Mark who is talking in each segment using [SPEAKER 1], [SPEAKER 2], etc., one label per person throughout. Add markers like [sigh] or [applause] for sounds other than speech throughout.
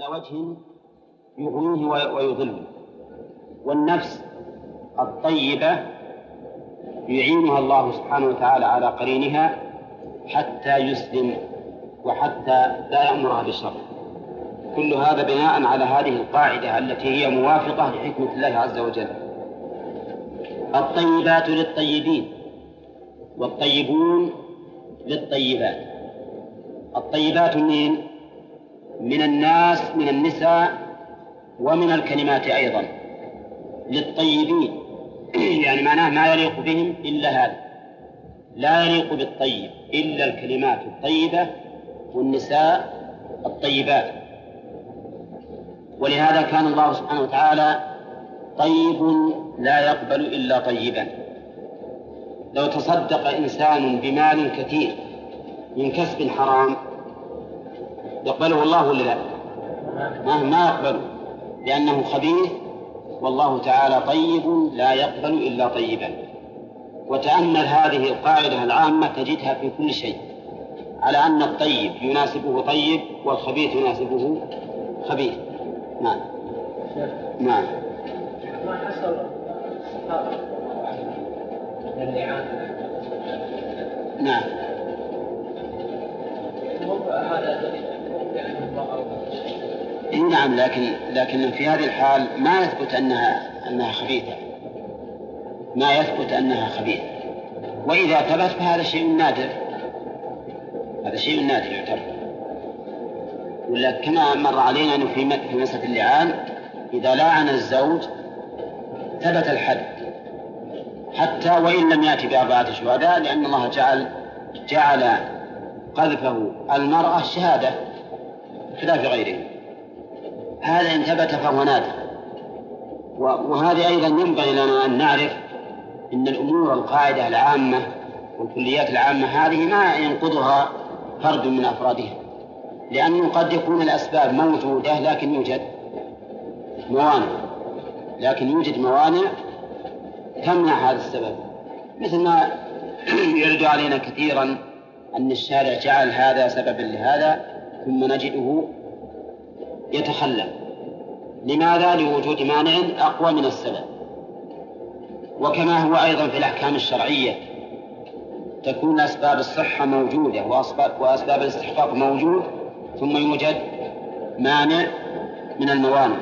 [SPEAKER 1] على وجه يغنيه ويضله والنفس الطيبة يعينها الله سبحانه وتعالى على قرينها حتى يسلم وحتى لا يأمرها بالشر كل هذا بناء على هذه القاعدة التي هي موافقة لحكمة الله عز وجل. الطيبات للطيبين والطيبون للطيبات. الطيبات من من الناس من النساء ومن الكلمات أيضا للطيبين. [clears throat] يعني معناه ما يليق بهم إلا هذا. لا يليق بالطيب إلا الكلمات الطيبة والنساء الطيبات. ولهذا كان الله سبحانه وتعالى طيب لا يقبل إلا طيبا. لو تصدق إنسان بمال كثير من كسب حرام يقبله الله ولا لا؟ ما يقبله. لأنه خبيث والله تعالى طيب لا يقبل إلا طيبا. وتأمل هذه القاعدة العامة تجدها في كل شيء. على أن الطيب يناسبه طيب والخبيث يناسبه خبيث. نعم. نعم. ما حصل نعم إيه نعم لكن لكن في هذه الحال ما يثبت انها أنها خبيثة. ما يثبت أنها خبيثة. وإذا ثبت فهذا شيء نادر. هذا شيء نادر يعتبر. ولا كما مر علينا أنه في في مساله اللعان إذا لعن الزوج ثبت الحد. حتى وإن لم يأتي بأربعة شهداء لأن الله جعل جعل قذفه المرأة شهادة بخلاف غيره. هذا إن ثبت فهو نادر. وهذه أيضا ينبغي لنا أن نعرف أن الأمور القاعدة العامة والكليات العامة هذه ما ينقضها فرد من أفرادها. لأنه قد يكون الأسباب موجودة لكن يوجد موانع. لكن يوجد موانع تمنع هذا السبب. مثل ما [clears throat] يرد علينا كثيرا أن الشارع جعل هذا سببا لهذا ثم نجده يتخلى لماذا؟ لوجود مانع أقوى من السبب وكما هو أيضا في الأحكام الشرعية تكون أسباب الصحة موجودة وأسباب, وأسباب الاستحقاق موجود ثم يوجد مانع من الموانع.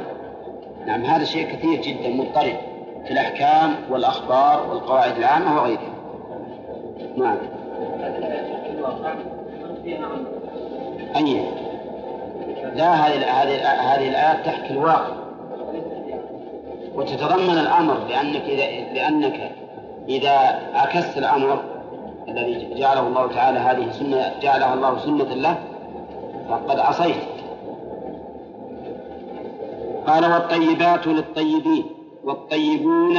[SPEAKER 1] نعم هذا شيء كثير جدا مضطرب في الأحكام والأخبار والقواعد العامة وغيرها. نعم. أي لا هذه هذه هذه الآيات تحكي الواقع. وتتضمن الأمر لأنك إذا لأنك إذا عكست الأمر الذي جعله الله تعالى هذه سنة جعلها الله سنة له فقد عصيت. قال والطيبات للطيبين والطيبون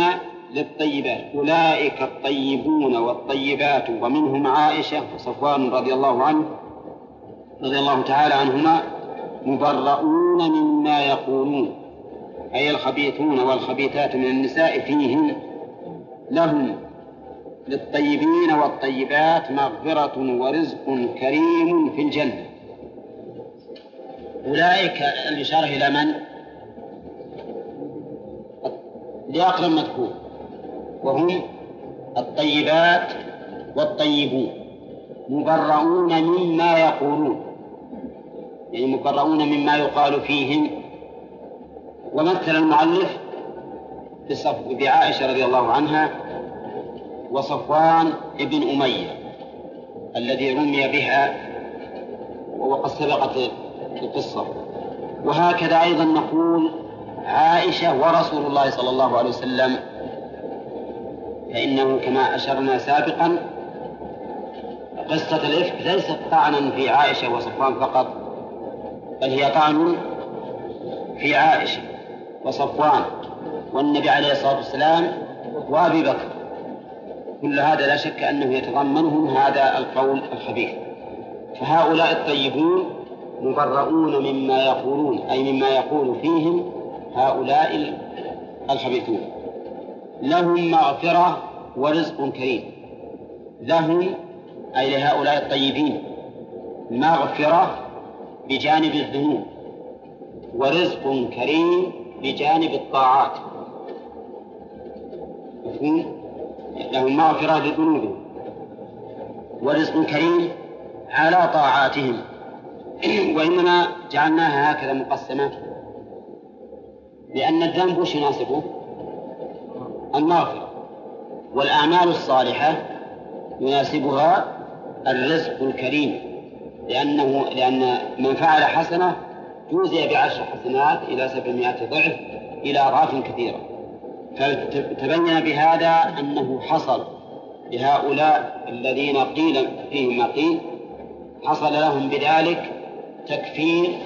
[SPEAKER 1] للطيبات. أولئك الطيبون والطيبات. ومنهم عائشة وصفوان رضي الله عنه رضي الله تعالى عنهما. مبرؤون مما يقولون. أي الخبيثون والخبيثات من النساء فيهم لهم للطيبين والطيبات مغفرة ورزق كريم في الجنة. أولئك الإشارة إلى من؟ لأقرب مذكور. وهم الطيبات والطيبون. مبرؤون مما يقولون. يعني مبرؤون مما يقال فيهم. ومثل المؤلف بعائشة رضي الله عنها وصفوان ابن أمية الذي رمي بها وقد سبقت القصة. وهكذا أيضا نقول عائشة ورسول الله صلى الله عليه وسلم فإنه كما أشرنا سابقا قصة الإفك ليست طعنا في عائشة وصفوان فقط بل هي طعن في عائشة وصفوان والنبي عليه الصلاة والسلام وأبي بكر. كل هذا لا شك أنه يتضمنهم هذا القول الخبيث. فهؤلاء الطيبون مبرؤون مما يقولون أي مما يقول فيهم هؤلاء الخبيثون. لهم مغفرة ورزق كريم. لهم أي لهؤلاء الطيبين مغفرة بجانب الذنوب ورزق كريم بجانب الطاعات. مفهوم؟ لهم مغفرة لذنوبهم. ورزق كريم على طاعاتهم. [clears throat] وإنما جعلناها هكذا مقسمة. لأن الذنب وش يناسبه؟ المغفرة. والأعمال الصالحة يناسبها الرزق الكريم. لأنه لأن من فعل حسنة جوزي بعشر حسنات إلى سبعمائة ضعف إلى أضعاف كثيرة. فتبين بهذا أنه حصل لهؤلاء الذين قيل فيهم ما قيل حصل لهم بذلك تكفير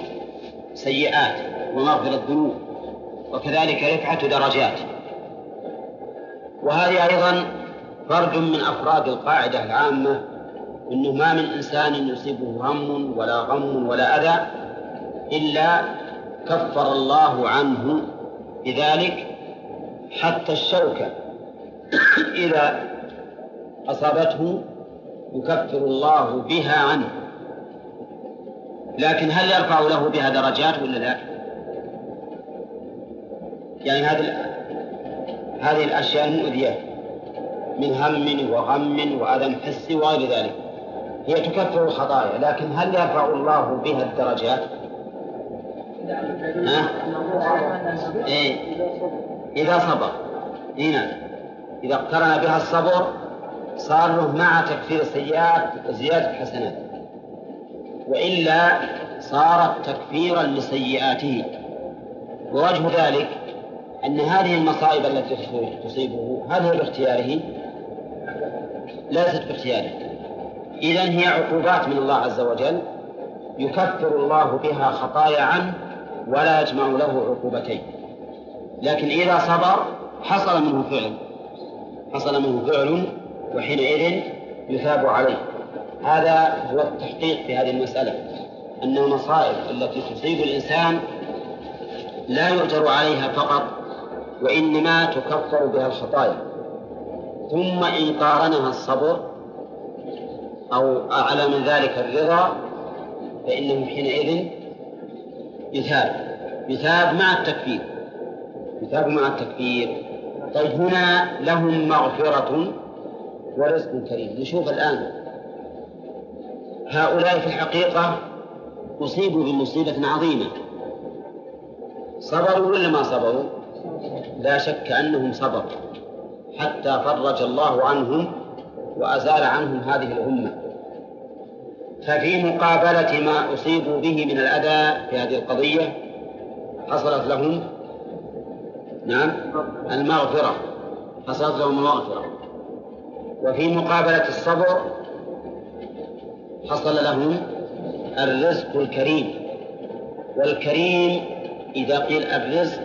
[SPEAKER 1] سيئات ومغفرة ذنوب وكذلك رفعة درجات. وهذه أيضا فرد من أفراد القاعدة العامة أنه ما من إنسان يصيبه هم ولا غم ولا أذى إلا كفر الله عنه بذلك حتى الشوكة [coughs] إذا أصابته يكفر الله بها عنه. لكن هل يرفع له بها درجات ولا لا؟ يعني هذه هذه الأشياء المؤذية من هم وغم وأذى حسي وغير ذلك. هي تكفر الخطايا لكن هل يرفع الله بها الدرجات؟ ها؟ إيه؟ إذا صبر هنا. إذا اقترن بها الصبر صار له مع تكفير السيئات زيادة حسنات وإلا صارت تكفيرا لسيئاته ووجه ذلك أن هذه المصائب التي تصيبه هل هي باختياره؟ ليست باختياره إذا هي عقوبات من الله عز وجل يكفر الله بها خطايا عنه ولا يجمع له عقوبتين. لكن إذا صبر حصل منه فعل حصل منه فعل وحينئذ يثاب عليه. هذا هو التحقيق في هذه المسألة أن المصائب التي تصيب الإنسان لا يؤجر عليها فقط وإنما تكفر بها الخطايا. ثم إن قارنها الصبر أو أعلى من ذلك الرضا فإنه حينئذ يثاب يثاب مع التكفير يثاب مع التكفير. طيب هنا لهم مغفرة ورزق كريم. نشوف الآن هؤلاء في الحقيقة أصيبوا بمصيبة عظيمة. صبروا ولا ما صبروا؟ لا شك أنهم صبروا حتى فرج الله عنهم وأزال عنهم هذه الأمة. ففي مقابلة ما أصيبوا به من الأذى في هذه القضية حصلت لهم نعم المغفرة. حصلت لهم المغفرة. وفي مقابلة الصبر حصل لهم الرزق الكريم. والكريم إذا قيل الرزق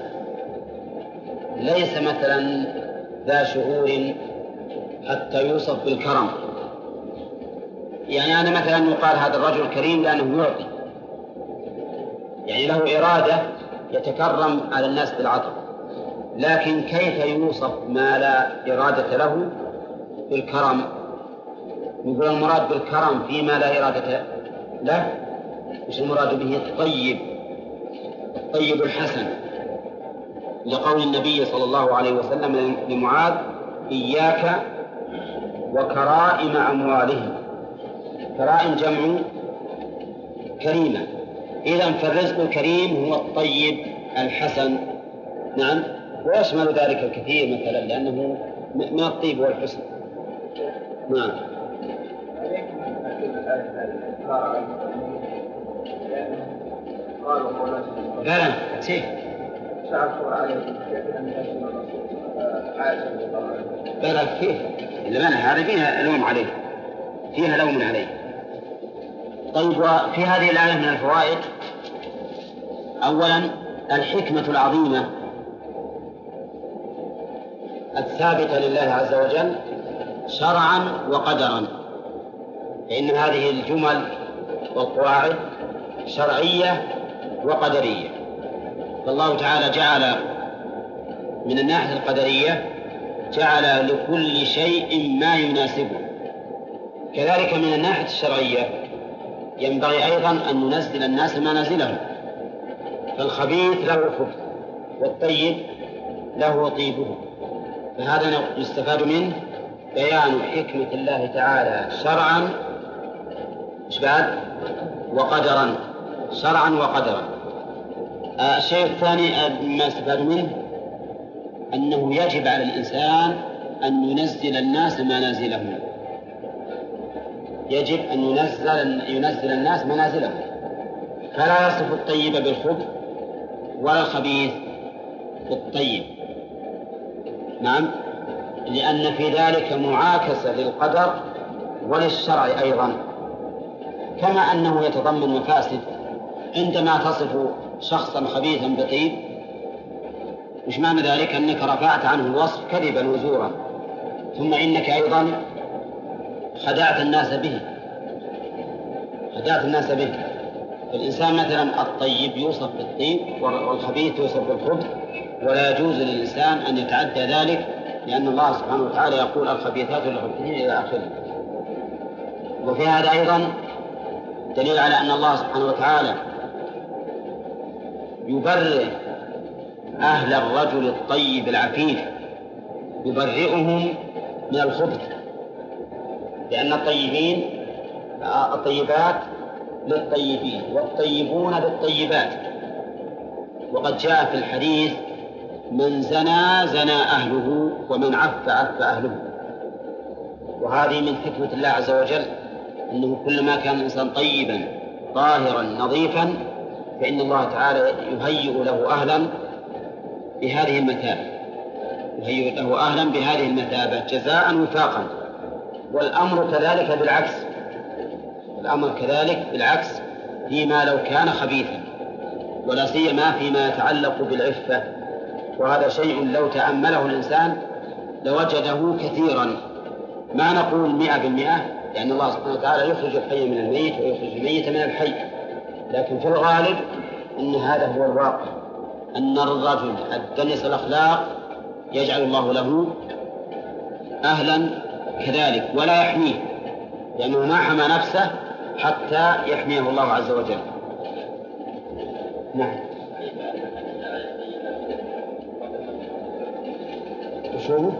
[SPEAKER 1] ليس مثلا ذا شعور حتى يوصف بالكرم. يعني أنا مثلا يقال هذا الرجل كريم لأنه يعطي. يعني له إرادة يتكرم على الناس بالعطاء لكن كيف يوصف ما لا إرادة له بالكرم؟ يقول المراد بالكرم فيما لا إرادة له؟ مش المراد به؟ الطيب. الطيب الحسن. لقول النبي صلى الله عليه وسلم لمعاذ إياك وكرائم أموالهم. كرائم جمع كريمة إذا فالرزق الكريم هو الطيب الحسن. نعم. ويشمل ذلك الكثير مثلا لأنه من الطيب والحسن. نعم. بلى سيف بلى كيف؟ إلا هذه فيها لوم عليه فيها لوم عليه. طيب وفي هذه الآية من الفوائد أولا الحكمة العظيمة الثابتة لله عز وجل شرعا وقدرا فإن هذه الجمل والقواعد شرعية وقدرية. فالله تعالى جعل من الناحية القدرية جعل لكل شيء ما يناسبه. كذلك من الناحية الشرعية ينبغي أيضا أن ننزل الناس منازلهم فالخبيث له خبث والطيب له طيبه. فهذا يستفاد منه بيان حكمة الله تعالى شرعا بعد؟ وقدرا. شرعا وقدرا. آه، الشيء الثاني آه، ما استفاد منه أنه يجب على الإنسان أن ينزل الناس منازلهم يجب أن ينزل ينزل الناس منازلهم. فلا يصف الطيب بالخبث ولا الخبيث بالطيب نعم؟ لأن في ذلك معاكسة للقدر وللشرع أيضا. كما أنه يتضمن مفاسد. عندما تصف شخصا خبيثا بطيب وش معنى ذلك؟ أنك رفعت عنه الوصف كذبا وزورا. ثم إنك أيضا خدعت الناس به. خدعت الناس به. فالإنسان مثلا الطيب يوصف بالطيب والخبيث يوصف بالخبث ولا يجوز للإنسان أن يتعدى ذلك لأن الله سبحانه وتعالى يقول الخبيثات للخبيثين إلى آخره. وفي هذا أيضا دليل على أن الله سبحانه وتعالى يبرئ أهل الرجل الطيب العفيف يبرئهم من الخبث. لأن الطيبين الطيبات للطيبين والطيبون للطيبات. وقد جاء في الحديث من زنى زنى أهله ومن عف عف أهله. وهذه من حكمة الله عز وجل أنه كلما كان الإنسان طيبا طاهرا نظيفا فإن الله تعالى يهيئ له أهلا بهذه المثابة. يهيئ له أهلا بهذه المثابة جزاء وفاقا. والأمر كذلك بالعكس. الأمر كذلك بالعكس فيما لو كان خبيثا ولا سيما فيما يتعلق بالعفة. وهذا شيء لو تأمله الإنسان لوجده كثيرا. ما نقول مئة بالمئة لأن الله سبحانه وتعالى يخرج الحي من الميت ويخرج الميت من الحي. لكن في الغالب أن هذا هو الواقع أن الرجل الدنس الأخلاق يجعل الله له أهلا كذلك ولا يحميه لأنه ما حمى نفسه حتى يحميه الله عز وجل. نعم. وشو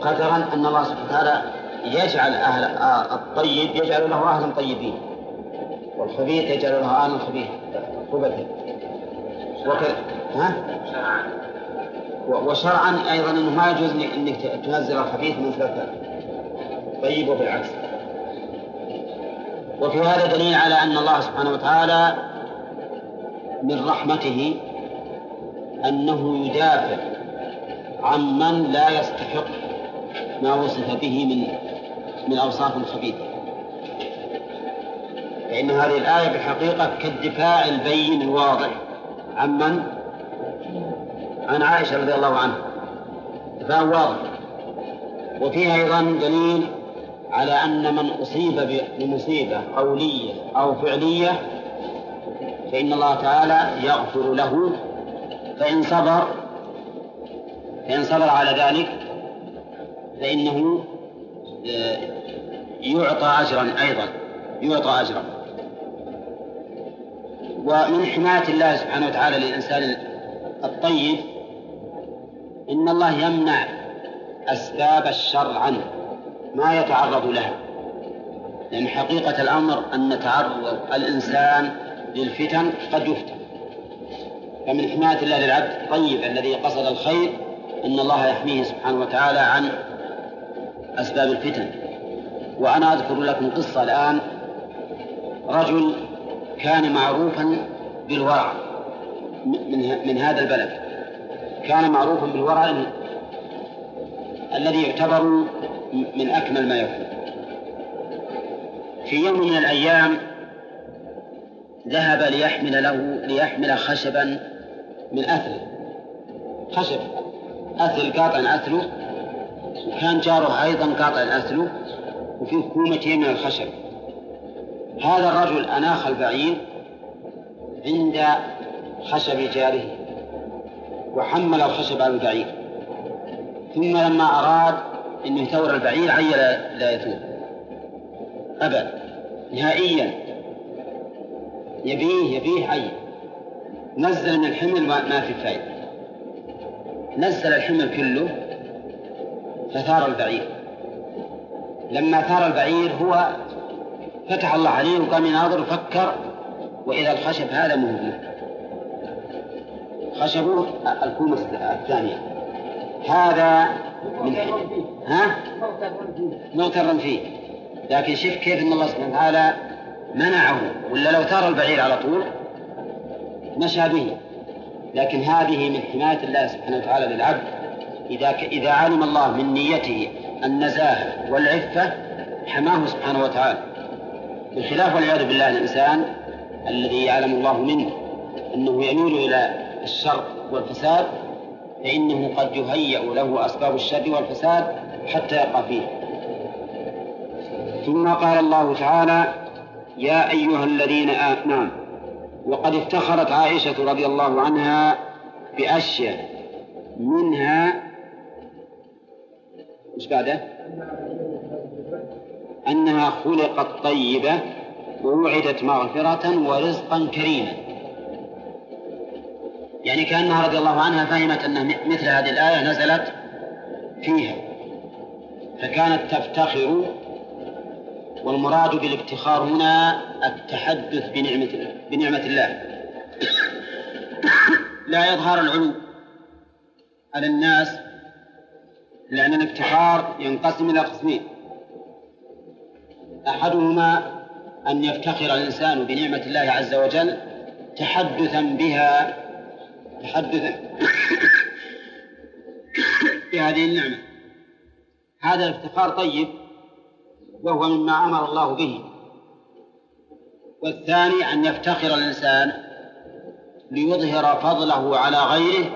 [SPEAKER 1] قدرا أن الله سبحانه وتعالى يجعل أهل الطيب يجعل له أهلا طيبين. والخبيث يجعل له أهلا خبيث خبثا وكذا ها؟ وشرعا أيضا أنه ما يجوز أنك تنزل الخبيث من ثلاثة طيب وبالعكس. وفي هذا دليل على أن الله سبحانه وتعالى من رحمته أنه يدافع عمن لا يستحق ما وصف به من من أوصاف خبيثة فإن هذه الآية بالحقيقة كالدفاع البين الواضح عمن عن عائشة رضي الله عنها. دفاع واضح. وفيها أيضا دليل على أن من أصيب بمصيبة قولية أو فعلية فإن الله تعالى يغفر له. فإن صبر فإن صبر على ذلك فإنه آه، يعطى أجرا أيضا يعطى أجرا. ومن حماية الله سبحانه وتعالى للإنسان الطيب إن الله يمنع أسباب الشر عنه ما يتعرض لها. لأن حقيقة الأمر أن تعرض الإنسان للفتن قد يفتن. فمن حماية الله للعبد الطيب الذي قصد الخير أن الله يحميه سبحانه وتعالى عن أسباب الفتن. وأنا أذكر لكم قصة الآن. رجل كان معروفا بالورع من, من هذا البلد. كان معروفا بالورع الذي يعتبر من أكمل ما يكون. في يوم من الأيام ذهب ليحمل له ليحمل خشبا من أثل خشب. أثل قاطع أثله وكان جاره أيضا قاطع أثله وفيه كومتين من الخشب. هذا الرجل أناخ البعير عند خشب جاره. وحمل الخشب على البعير ثم لما أراد أن يثور البعير عي لا يثور. أبى. نهائيا. يبيه يبيه عين نزل من الحمل ما في فائدة نزل الحمل كله فثار البعير. لما ثار البعير هو فتح الله عليه وقام يناظر وفكر وإذا الخشب هذا مهم خشبه الكومة الثانية. هذا من ها؟ مغترا فيه لكن شوف كيف إن الله سبحانه وتعالى منعه. ولا لو ثار البعير على طول مشى به. لكن هذه من حماية الله سبحانه وتعالى للعبد. إذا إذا علم الله من نيته النزاهة والعفة حماه سبحانه وتعالى. بخلاف والعياذ بالله الإنسان الذي يعلم الله منه أنه يميل إلى الشر والفساد فإنه قد يهيأ له أسباب الشر والفساد حتى يقع فيه ثم قال الله تعالى يا أيها الذين آمنوا وقد افتخرت عائشة رضي الله عنها بأشياء منها إيش بعده؟ أنها خلقت طيبة ووعدت مغفرة ورزقا كريما يعني كأنها رضي الله عنها فهمت أن مثل هذه الآية نزلت فيها. فكانت تفتخر والمراد بالافتخار هنا التحدث بنعمة بنعمة الله. [coughs] لا يظهر العلو على الناس لأن الافتخار ينقسم إلى قسمين. أحدهما أن يفتخر الإنسان بنعمة الله عز وجل تحدثا بها تحدثا بهذه النعمة. هذا الافتخار طيب وهو مما أمر الله به. والثاني أن يفتخر الإنسان ليظهر فضله على غيره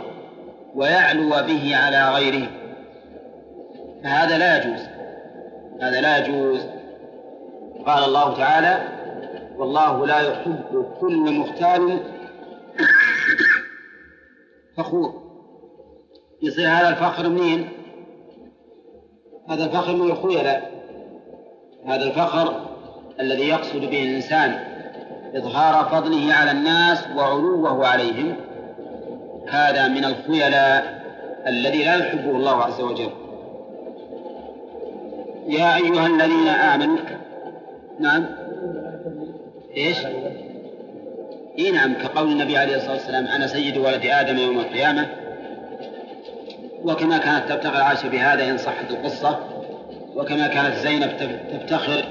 [SPEAKER 1] ويعلو به على غيره. فهذا لا يجوز. هذا لا يجوز. قال الله تعالى والله لا يحب كل مختال فخور. يصير هذا الفخر منين؟ هذا الفخر من الخيلاء هذا الفخر الذي يقصد به الإنسان إظهار فضله على الناس وعلوه عليهم. هذا من الخيلاء الذي لا يحبه الله عز وجل. يا أيها الذين آمنوا نعم. إيش؟ إي نعم كقول النبي عليه الصلاة والسلام أنا سيد ولد آدم يوم القيامة. وكما كانت تفتخر عائشه بهذا إن صحت القصة. وكما كانت زينب تفتخر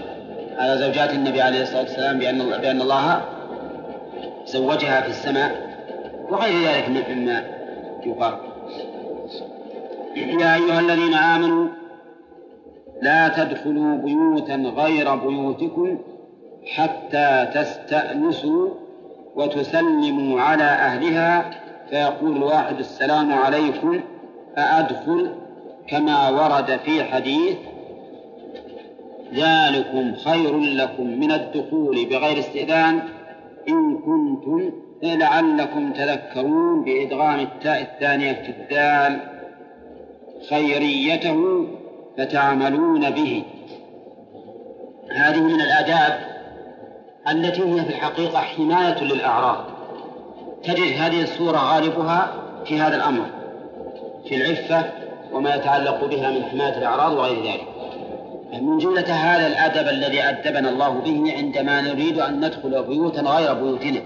[SPEAKER 1] على زوجات النبي عليه الصلاة والسلام بأن بأن الله زوجها في السماء. وغير ذلك مما يقال. يا أيها الذين آمنوا لا تدخلوا بيوتا غير بيوتكم حتى تستأنسوا وتسلموا على أهلها فيقول الواحد السلام عليكم أأدخل كما ورد في حديث ذلكم خير لكم من الدخول بغير استئذان. إن كنتم لعلكم تذكرون بإدغام التاء الثانية في الدال خيريته فتعملون به. هذه من الآداب التي هي في الحقيقة حماية للأعراض. تجد هذه السورة غالبها في هذا الأمر في العفة وما يتعلق بها من حماية الأعراض وغير ذلك. من جملة هذا الأدب الذي أدبنا الله به عندما نريد أن ندخل بيوتا غير بيوتنا.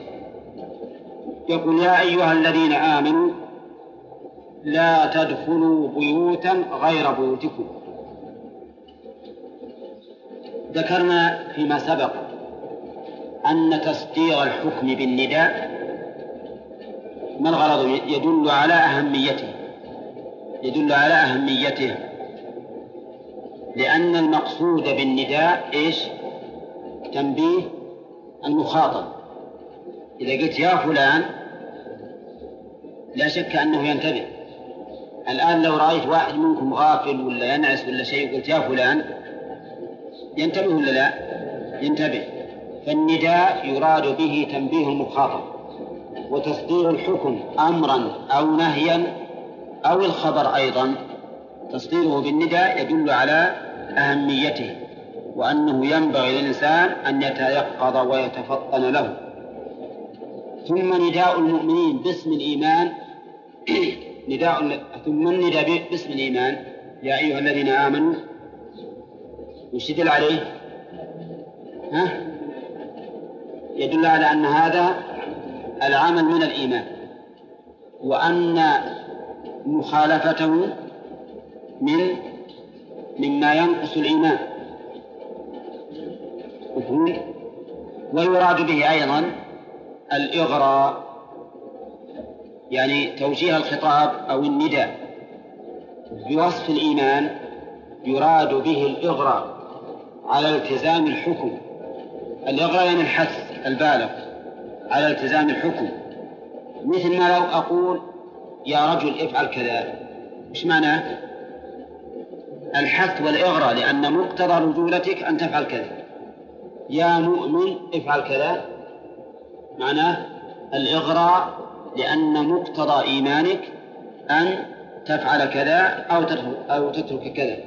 [SPEAKER 1] يقول يا أيها الذين آمنوا لا تدخلوا بيوتا غير بيوتكم. ذكرنا فيما سبق أن تصدير الحكم بالنداء ما الغرض؟ يدل على أهميته. يدل على أهميته. لأن المقصود بالنداء إيش؟ تنبيه المخاطب. إذا قلت يا فلان لا شك أنه ينتبه. الآن لو رأيت واحد منكم غافل ولا ينعس ولا شيء قلت يا فلان ينتبه ولا لا؟ ينتبه. فالنداء يراد به تنبيه المخاطب وتصدير الحكم أمرا أو نهيا أو الخبر أيضا تصديره بالنداء يدل على أهميته وأنه ينبغي للإنسان أن يتيقظ ويتفطن له ثم نداء المؤمنين باسم الإيمان [clears throat] نداء ثم النداء باسم الإيمان يا أيها الذين آمنوا وش عليه؟ ها؟ يدل على أن هذا العمل من الإيمان وأن مخالفته من مما ينقص الإيمان. ويراد به أيضا الإغراء يعني توجيه الخطاب أو النداء. بوصف الإيمان يراد به الإغراء على التزام الحكم. الإغراء يعني الحث. البالغ على التزام الحكم. مثل ما لو أقول يا رجل افعل كذا. إيش معناه؟ الحث والإغراء لأن مقتضى رجولتك أن تفعل كذا. يا مؤمن افعل كذا. معناه الإغراء لأن مقتضى إيمانك أن تفعل كذا أو أو تترك كذا.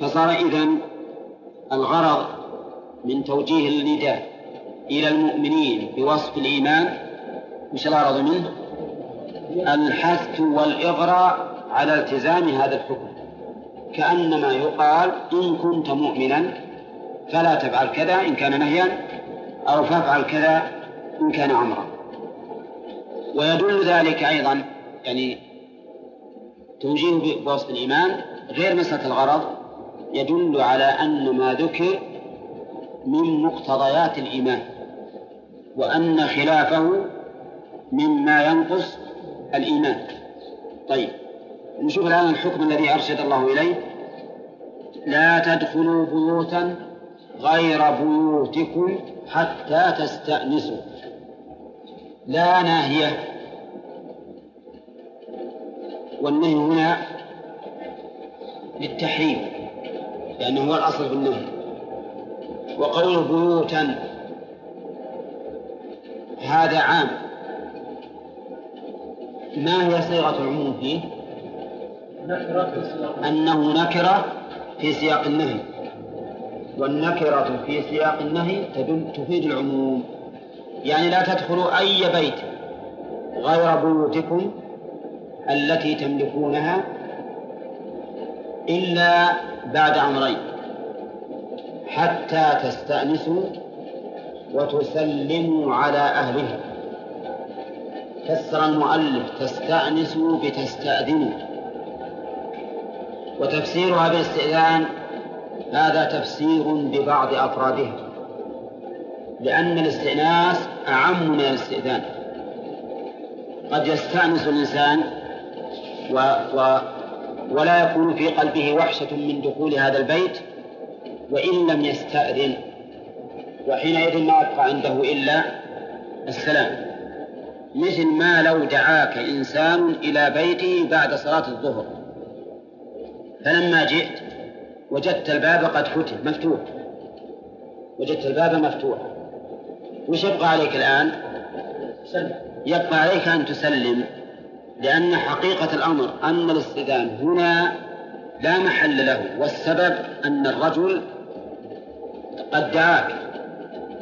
[SPEAKER 1] فصار إذن الغرض من توجيه النداء إلى المؤمنين بوصف الإيمان. وش الغرض منه؟ الحث والإغراء على التزام هذا الحكم. كأنما يقال إن كنت مؤمنا فلا تفعل كذا إن كان نهيا أو فافعل كذا إن كان أمرا. ويدل ذلك أيضا يعني توجيه بوصف الإيمان غير مسألة الغرض يدل على أن ما ذكر من مقتضيات الإيمان وأن خلافه مما ينقص الإيمان. طيب نشوف الآن الحكم الذي أرشد الله إليه. لا تدخلوا بيوتا غير بيوتكم حتى تستأنسوا. لا ناهية. والنهي هنا للتحريم لأنه هو الأصل في النهي وقول بيوتا. هذا عام. ما هي صيغة العموم فيه؟ أنه نكرة في سياق النهي. والنكرة في سياق النهي تدل تفيد العموم. يعني لا تدخلوا أي بيت غير بيوتكم التي تملكونها إلا بعد أمرين. حتى تستأنسوا وتسلموا على أهلها فسر المؤلف تستأنسوا بتستأذنوا. وتفسيرها بالاستئذان هذا تفسير ببعض أفرادها لأن الاستئناس أعم من الاستئذان. قد يستأنس الإنسان و و ولا يكون في قلبه وحشة من دخول هذا البيت وإن لم يستأذن وحينئذ ما يبقى عنده إلا السلام مثل ما لو دعاك إنسان إلى بيته بعد صلاة الظهر فلما جئت وجدت الباب قد فتح مفتوح وجدت الباب مفتوح وش يبقى عليك الآن؟ سلم. يبقى عليك أن تسلم لأن حقيقة الأمر أن الاستئذان هنا لا محل له والسبب أن الرجل قد دعاك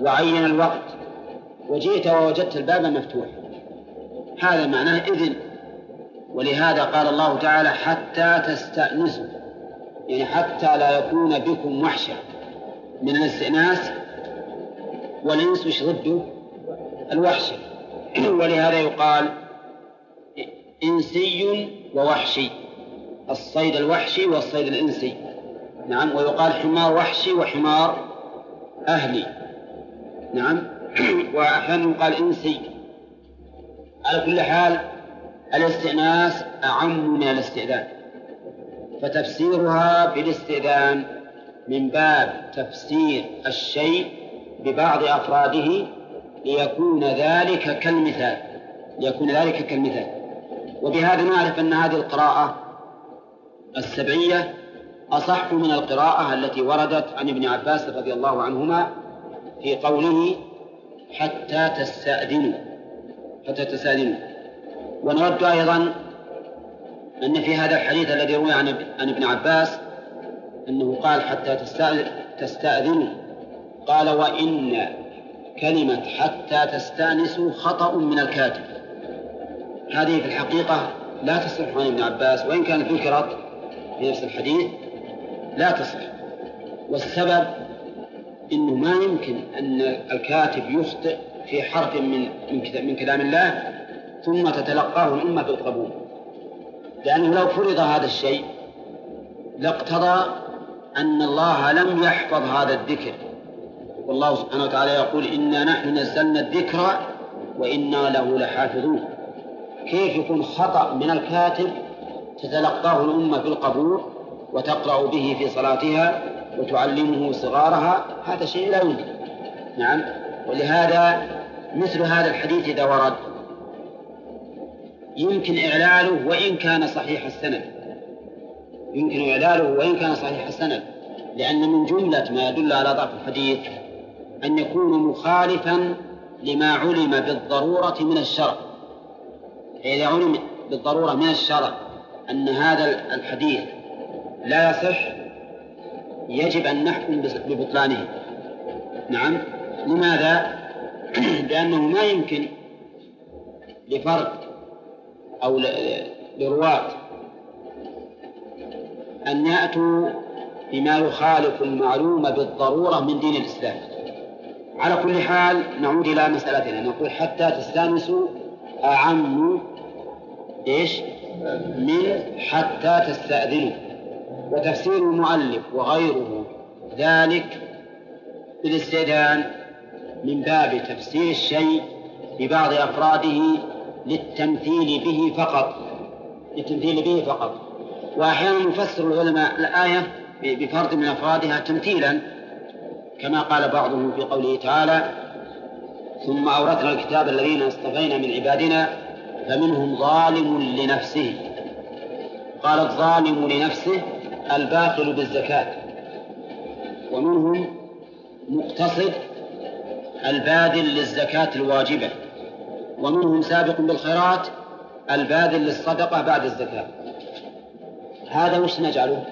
[SPEAKER 1] وعين الوقت وجئت ووجدت الباب مفتوح. هذا معناه إذن. ولهذا قال الله تعالى حتى تستأنسوا. يعني حتى لا يكون بكم وحشة. من الاستئناس والإنس وش ضده؟ الوحشة ولهذا يقال إنسي ووحشي. الصيد الوحشي والصيد الإنسي. نعم ويقال حمار وحشي وحمار أهلي. نعم. [clears throat] وأحيانا يقال إنسي. على كل حال الاستئناس أعم من الاستئذان. فتفسيرها بالاستئذان من باب تفسير الشيء ببعض أفراده ليكون ذلك كالمثال. ليكون ذلك كالمثال. وبهذا نعرف أن هذه القراءة السبعية أصح من القراءة التي وردت عن ابن عباس رضي الله عنهما في قوله حتى تستأذنوا حتى تستأذنوا. ونود أيضا أن في هذا الحديث الذي روي عن عن ابن عباس أنه قال حتى تستأذنوا قال وإن كلمة حتى تستأنسوا خطأ من الكاتب. هذه في الحقيقة لا تصح عن ابن عباس وإن كانت ذكرت في نفس الحديث لا تصح. والسبب إنه ما يمكن أن الكاتب يخطئ في حرف من من كلام الله ثم تتلقاه الأمة بالقبول لأنه لو فرض هذا الشيء لاقتضى أن الله لم يحفظ هذا الذكر. والله سبحانه وتعالى يقول إنا نحن نزلنا الذكر وإنا له لحافظون. كيف يكون خطأ من الكاتب تتلقاه الأمة بالقبول وتقرأ به في صلاتها وتعلمه صغارها هذا شيء لا يمكن. نعم. ولهذا مثل هذا الحديث إذا ورد يمكن إعلاله وإن كان صحيح السند. يمكن إعلاله وإن كان صحيح السند لأن من جملة ما يدل على ضعف الحديث أن يكون مخالفا لما علم بالضرورة من الشرع. إذا علم بالضرورة من الشرع أن هذا الحديث لا يصح. يجب أن نحكم ببطلانه. نعم. لماذا؟ [clears throat] لأنه ما يمكن لفرد أو لرواة أن يأتوا بما يخالف المعلومة بالضرورة من دين الإسلام. على كل حال نعود إلى مسألتنا. نقول حتى تستانسوا أعم إيش؟ من حتى تستأذنوا. وتفسير المؤلف وغيره. ذلك بالاستئذان من باب تفسير الشيء ببعض أفراده للتمثيل به فقط. للتمثيل به فقط. وأحيانا يفسر العلماء الآية بفرد من أفرادها تمثيلا كما قال بعضهم في قوله تعالى ثم أورثنا الكتاب الذين اصطفينا من عبادنا فمنهم ظالم لنفسه. قال الظالم لنفسه الباخل بالزكاة. ومنهم مقتصد الباذل للزكاة الواجبة. ومنهم سابق بالخيرات الباذل للصدقة بعد الزكاة. هذا وش نجعله؟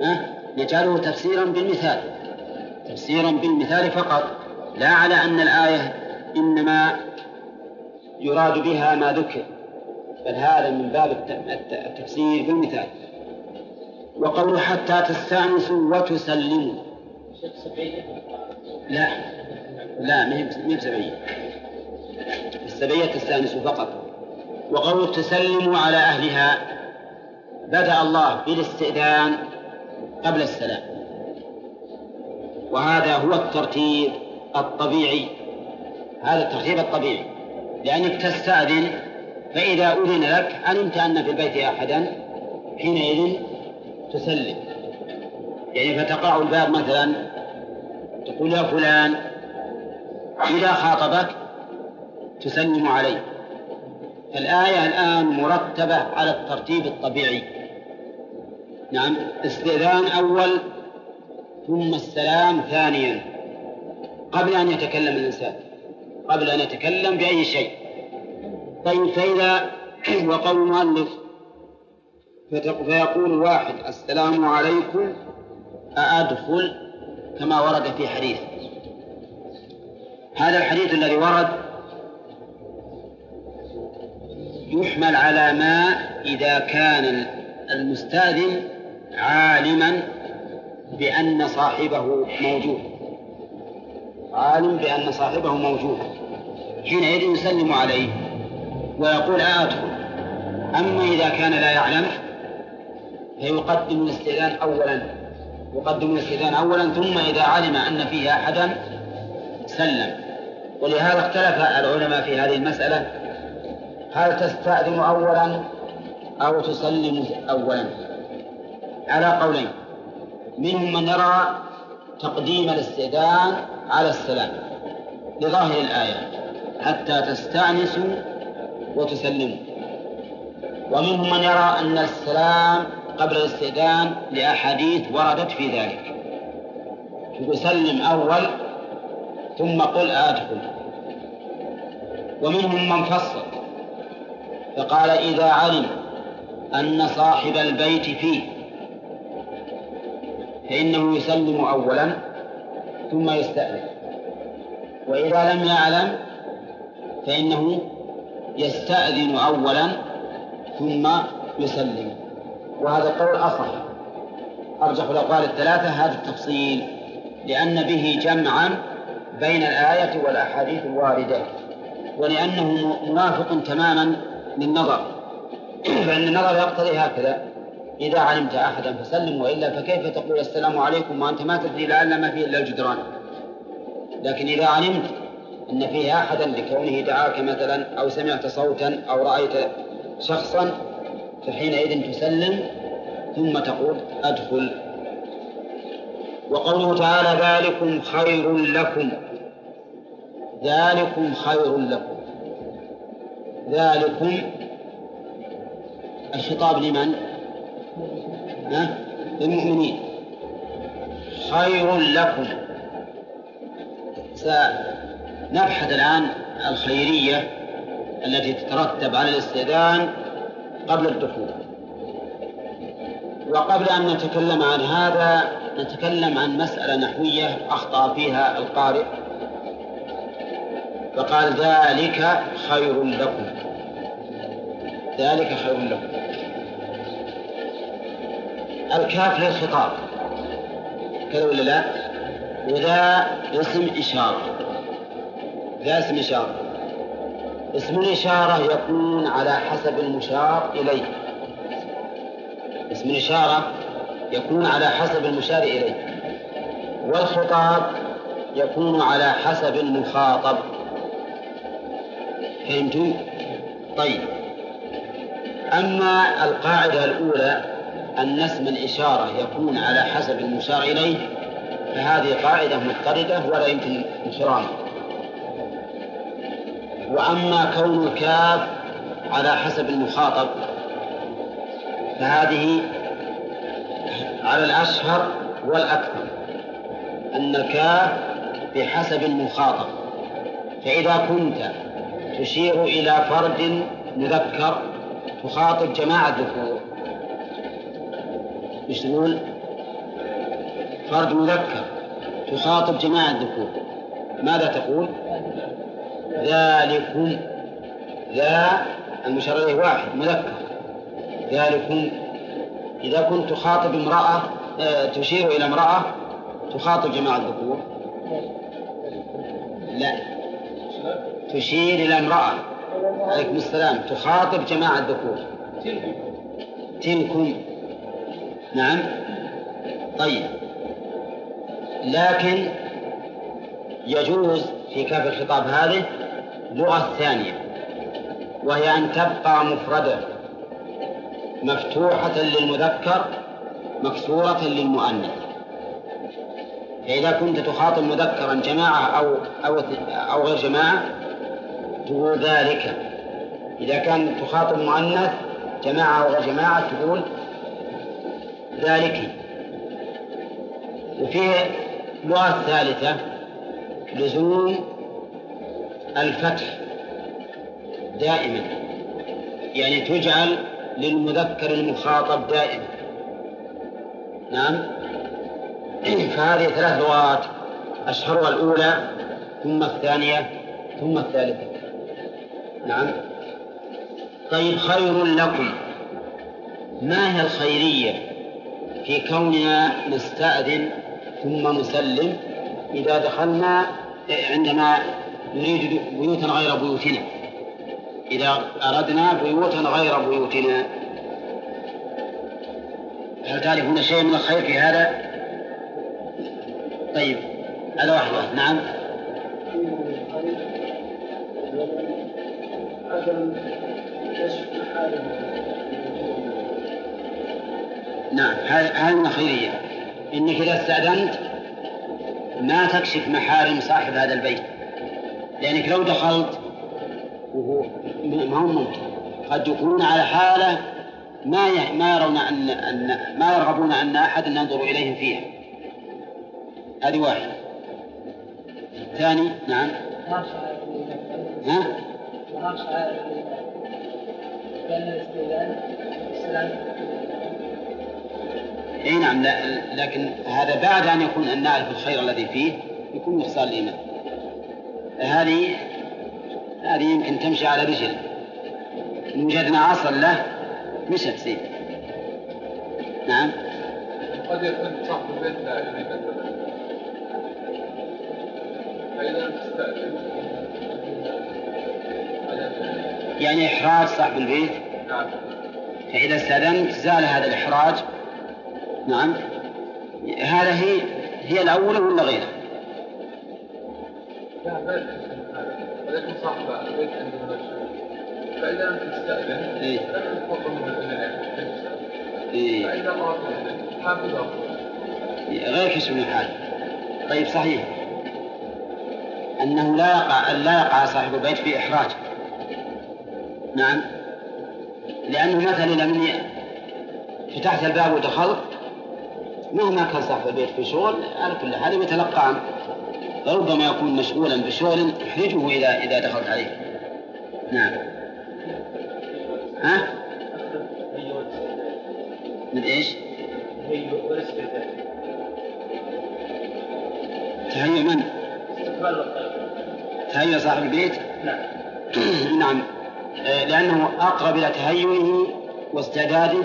[SPEAKER 1] أه؟ نجعله تفسيرا بالمثال. تفسيرا بالمثال فقط. لا على أن الآية إنما يراد بها ما ذكر. بل هذا من باب التفسير بالمثال. وقول حتى تستأنسوا وتسلموا. لا. لا ما هي بسبعية. السبعية تستأنس فقط. وقول تسلموا على أهلها بدأ الله بالاستئذان قبل السلام. وهذا هو الترتيب الطبيعي. هذا الترتيب الطبيعي. لأنك تستأذن فإذا أذن لك علمت أن في البيت أحدا حينئذ تسلم يعني فتقع الباب مثلا تقول يا فلان إذا خاطبك تسلم عليه. فالآية الآن مرتبة على الترتيب الطبيعي. نعم استئذان أول ثم السلام ثانيا. قبل أن يتكلم الإنسان قبل أن يتكلم بأي شيء. طيب فإذا [clears throat] وقول المؤلف فيقول واحد السلام عليكم أأدخل؟ كما ورد في حديث. هذا الحديث الذي ورد يحمل على ما إذا كان المستأذن عالما بأن صاحبه موجود. عالم بأن صاحبه موجود. حينئذ يسلم عليه ويقول أدخل أما إذا كان لا يعلم فيقدم الاستئذان أولا. يقدم الاستئذان أولا ثم إذا علم أن فيه أحدا سلم. ولهذا اختلف العلماء في هذه المسألة. هل تستأذن أولا أو تسلم أولا؟ على قولين. منهم من يرى تقديم الاستئذان على السلام لظاهر الآية حتى تستأنسوا وتسلموا. ومنهم من يرى أن السلام قبل الاستئذان لأحاديث وردت في ذلك. يسلم أول ثم قل أدخل ومنهم من فصل. فقال إذا علم أن صاحب البيت فيه فإنه يسلم أولا ثم يستأذن. وإذا لم يعلم فإنه يستأذن أولا ثم يسلم. وهذا القول أصح. أرجح الأقوال الثلاثة هذا التفصيل. لأن به جمعا بين الآية والأحاديث الواردة. ولأنه موافق تماما للنظر. [clears throat] فإن النظر يقتضي هكذا. إذا علمت أحدا فسلم وإلا فكيف تقول السلام عليكم وأنت ما تدري لعل ما فيه إلا الجدران؟ لكن إذا علمت أن فيه أحدا لكونه دعاك مثلا أو سمعت صوتا أو رأيت شخصا فحينئذ تسلم ثم تقول أدخل. وقوله تعالى ذلكم خير لكم. ذلكم خير لكم. ذلكم الخطاب لمن؟ ها؟ للمؤمنين. خير لكم. سنبحث الآن الخيرية التي تترتب على الاستئذان قبل الدخول. وقبل أن نتكلم عن هذا نتكلم عن مسألة نحوية أخطأ فيها القارئ فقال ذلك خير لكم. ذلك خير لكم. الكاف للخطاب. كذا ولا لا؟ وذا اسم إشارة. ذا اسم إشارة. اسم الإشارة يكون على حسب المشار إليه. اسم الإشارة يكون على حسب المشار إليه. والخطاب يكون على حسب المخاطب. فهمتم؟ طيب. أما القاعدة الأولى أن اسم الإشارة يكون على حسب المشار إليه فهذه قاعدة مضطردة ولا يمكن انخرامها وأما كون الكاف على حسب المخاطب فهذه على الأشهر والأكثر أن الكاف بحسب المخاطب فإذا كنت تشير إلى فرد مذكر تخاطب جماعة ذكور إيش تقول؟ فرد مذكر تخاطب جماعة ذكور ماذا تقول؟ ذلكم ذا المشار إليه واحد مذكر. ذلكم إذا كنت تخاطب امرأة آه، تشير إلى امرأة تخاطب جماعة الذكور. لا. تشير إلى امرأة. عليكم السلام. تخاطب جماعة الذكور. تلكم. نعم. طيب. لكن يجوز في كاف الخطاب هذه لغة ثانية وهي أن تبقى مفردة مفتوحة للمذكر مكسورة للمؤنث. فإذا كنت تخاطب مذكرا جماعة أو أو أو غير جماعة تقول ذلك. إذا كان تخاطب مؤنث جماعة أو غير جماعة تقول ذلك. وفيه لغة ثالثة لزوم الفتح دائما. يعني تجعل للمذكر المخاطب دائما. نعم؟ [clears throat] فهذه ثلاث لغات أشهرها الأولى ثم الثانية ثم الثالثة. نعم؟ طيب خير لكم. ما هي الخيرية في كوننا نستأذن ثم نسلم؟ إذا دخلنا عندما نريد بيوتا غير بيوتنا. إذا أردنا بيوتا غير بيوتنا. هل تعرفون شيء من الخير في هذا؟ طيب هذا واحد نعم. نعم هذه من الخيرية. إنك إذا استأذنت ما تكشف محارم صاحب هذا البيت. لأنك لو دخلت وهو ما هو ممكن. قد يكونون على حالة ما ما يرون أن أن ما يرغبون أن أحد ينظر إليهم فيها. هذه واحدة. ثاني نعم. ها؟ إي نعم لا لكن هذا بعد أن يكون أن نعرف الخير الذي فيه يكون نقصان الإيمان. هذه هذه يمكن تمشي على رجل. إن وجدنا أصل له مشت زين نعم؟
[SPEAKER 2] قد يكون صاحب البيت لا يريد تستأذن
[SPEAKER 1] يعني إحراج صاحب البيت؟
[SPEAKER 2] نعم.
[SPEAKER 1] فإذا استأذنت زال هذا الإحراج؟ نعم. هذا هي هي الأولى ولا غيرها؟
[SPEAKER 2] ولكن صاحب البيت عنده مشروع فإذا لم تستأذن
[SPEAKER 1] إيه.
[SPEAKER 2] لم تطلب
[SPEAKER 1] إيه.
[SPEAKER 2] فإذا مرت حافظ
[SPEAKER 1] غير كشف الحال طيب صحيح. أنه لا يقع أن لا يقع صاحب البيت في إحراج. نعم. لأنه مثلا من فتحت الباب ودخلت مهما كان صاحب البيت في شغل على كل حال يتلقى عنه فربما يكون مشغولا بشغل يحرجه إذا إذا دخلت عليه نعم ها؟ من إيش؟ تهيئ من؟ تهيئ صاحب البيت؟ [clears throat] نعم آه، لأنه أقرب إلى تهيئه واستعداده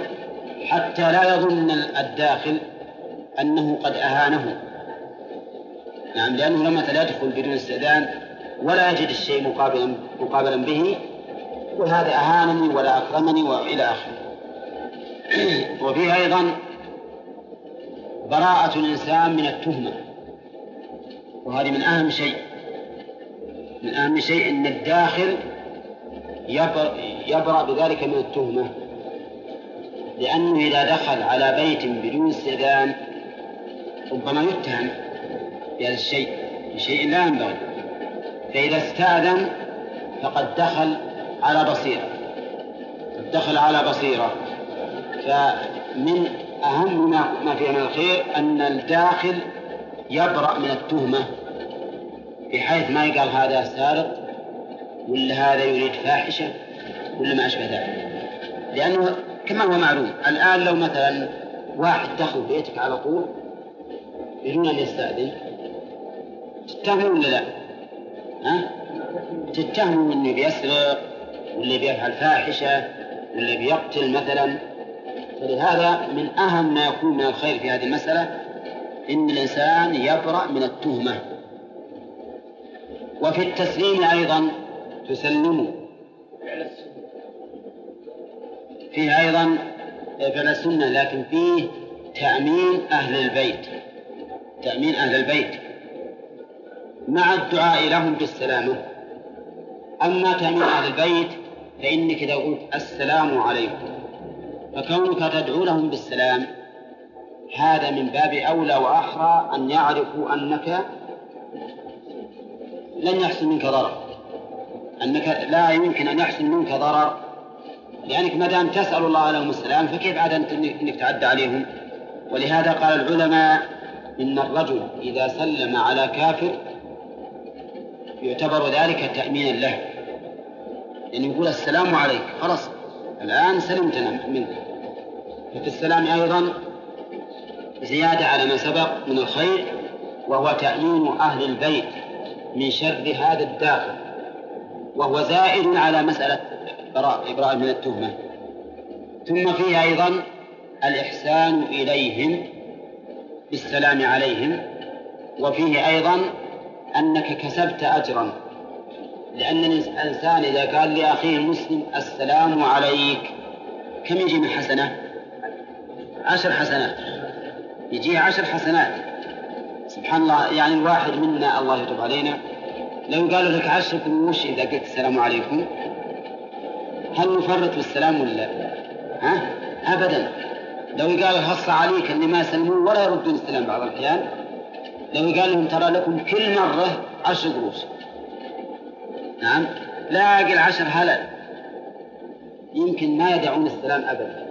[SPEAKER 1] حتى لا يظن الداخل أنه قد أهانه. نعم لأنه لما لا يدخل بدون استئذان ولا يجد الشيء مقابلا مقابلا به وهذا أهانني ولا أكرمني وإلى آخره. [clears throat] وفيه أيضا براءة الإنسان من التهمة. وهذه من أهم شيء. من أهم شيء أن الداخل يبرأ بذلك من التهمة. لأنه إذا دخل على بيت بدون استئذان ربما يتهم بهذا الشيء بشيء لا ينبغي. فإذا استأذن فقد دخل على بصيرة. دخل على بصيرة. فمن أهم ما فيها من الخير أن الداخل يبرأ من التهمة بحيث ما يقال هذا سارق ولا هذا يريد فاحشة ولا ما أشبه ذلك. لأنه كما هو معلوم الآن لو مثلا واحد دخل بيتك على طول بدون أن يستأذن تتهمه ولا لا؟ ها؟ تتهمه إنه بيسرق ولا بيفعل فاحشه ولا بيقتل مثلا فلهذا من أهم ما يكون من الخير في هذه المسألة إن الإنسان يبرأ من التهمة وفي التسليم أيضا تسلم فيه أيضا فعل السنة لكن فيه تأمين أهل البيت تأمين أهل البيت. مع الدعاء لهم بالسلامة. أما تأمين أهل البيت فإنك إذا قلت السلام عليكم. فكونك تدعو لهم بالسلام هذا من باب أولى وأحرى أن يعرفوا أنك لن يحصل منك ضرر. أنك لا يمكن أن يحصل منك ضرر. لأنك ما دام تسأل الله لهم السلام فكيف عاد أنك تعدى عليهم؟ ولهذا قال العلماء إن الرجل إذا سلم على كافر يعتبر ذلك تأمينا له. يعني يقول السلام عليك خلاص الآن سلمتنا منك. ففي السلام أيضا زيادة على ما سبق من الخير وهو تأمين أهل البيت من شر هذا الداخل وهو زائد على مسألة إبراء من التهمة. ثم فيه أيضا الإحسان إليهم بالسلام عليهم وفيه أيضا أنك كسبت أجرا لأن الإنسان إذا قال لأخيه المسلم السلام عليك كم يجي من حسنة؟ عشر حسنات. يجيه عشر حسنات. سبحان الله يعني الواحد منا الله يتوب علينا. لو قالوا لك عشر قروش إذا قلت السلام عليكم؟ هل نفرط بالسلام ولا ها؟ أبدا. لو قال هص عليك اللي ما يسلمون ولا يردون السلام بعض الأحيان لو قال لهم ترى لكم كل مرة عشر قروش. نعم؟ لا أقل عشر هلل يمكن ما يدعون السلام أبدا.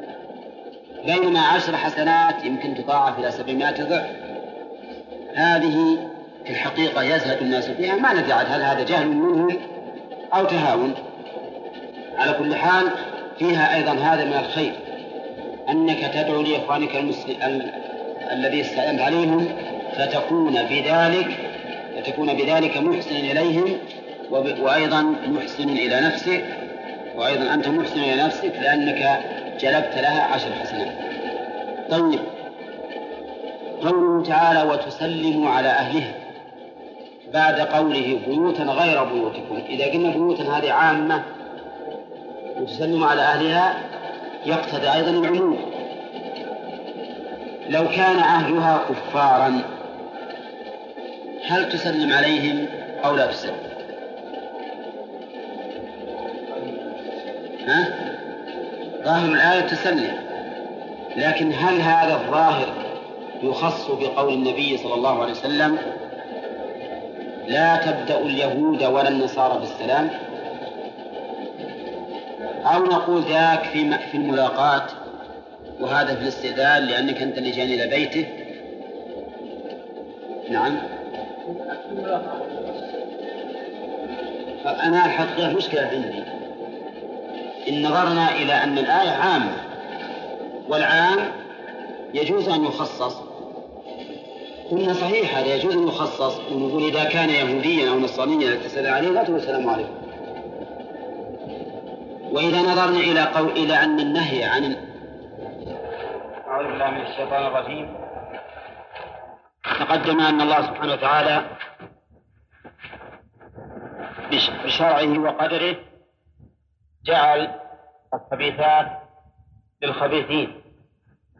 [SPEAKER 1] بينما عشر حسنات يمكن تضاعف إلى سبعمائة ضعف. هذه في الحقيقة يزهد الناس فيها. ما ندري هل هذا جهل منهم أو تهاون. على كل حال فيها أيضا هذا من الخير. أنك تدعو لإخوانك المسلم الذي استأذنت عليهم فتكون بذلك فتكون بذلك محسنا إليهم وأيضا محسن إلى نفسك وأيضا أنت محسن إلى نفسك لأنك جلبت لها عشر حسنات. طيب. قوله تعالى وتسلموا على أهلها بعد قوله بيوتا غير بيوتكم إذا قلنا بيوتا هذه عامة وتسلم على أهلها يقتضي أيضا العموم. لو كان أهلها كفارا هل تسلم عليهم أو لا تسلم؟ ها؟ ظاهر الآية تسلم لكن هل هذا الظاهر يخص بقول النبي صلى الله عليه وسلم لا تبدأ اليهود ولا النصارى بالسلام؟ أو نقول ذاك في في الملاقاة وهذا في الاستئذان لأنك أنت اللي جاني إلى بيته. نعم. أنا الحقيقة مشكلة عندي. إن نظرنا إلى أن الآية عامة والعام يجوز أن يخصص. قلنا صحيح هذا يجوز أن يخصص. ونقول إذا كان يهوديا أو نصرانيا تسأل عليه لا تقول السلام عليكم. وإذا نظرنا إلى قول إلى أن النهي عن أعوذ بالله من الشيطان الرجيم. تقدم أن الله سبحانه وتعالى بشرعه وقدره جعل الخبيثات للخبيثين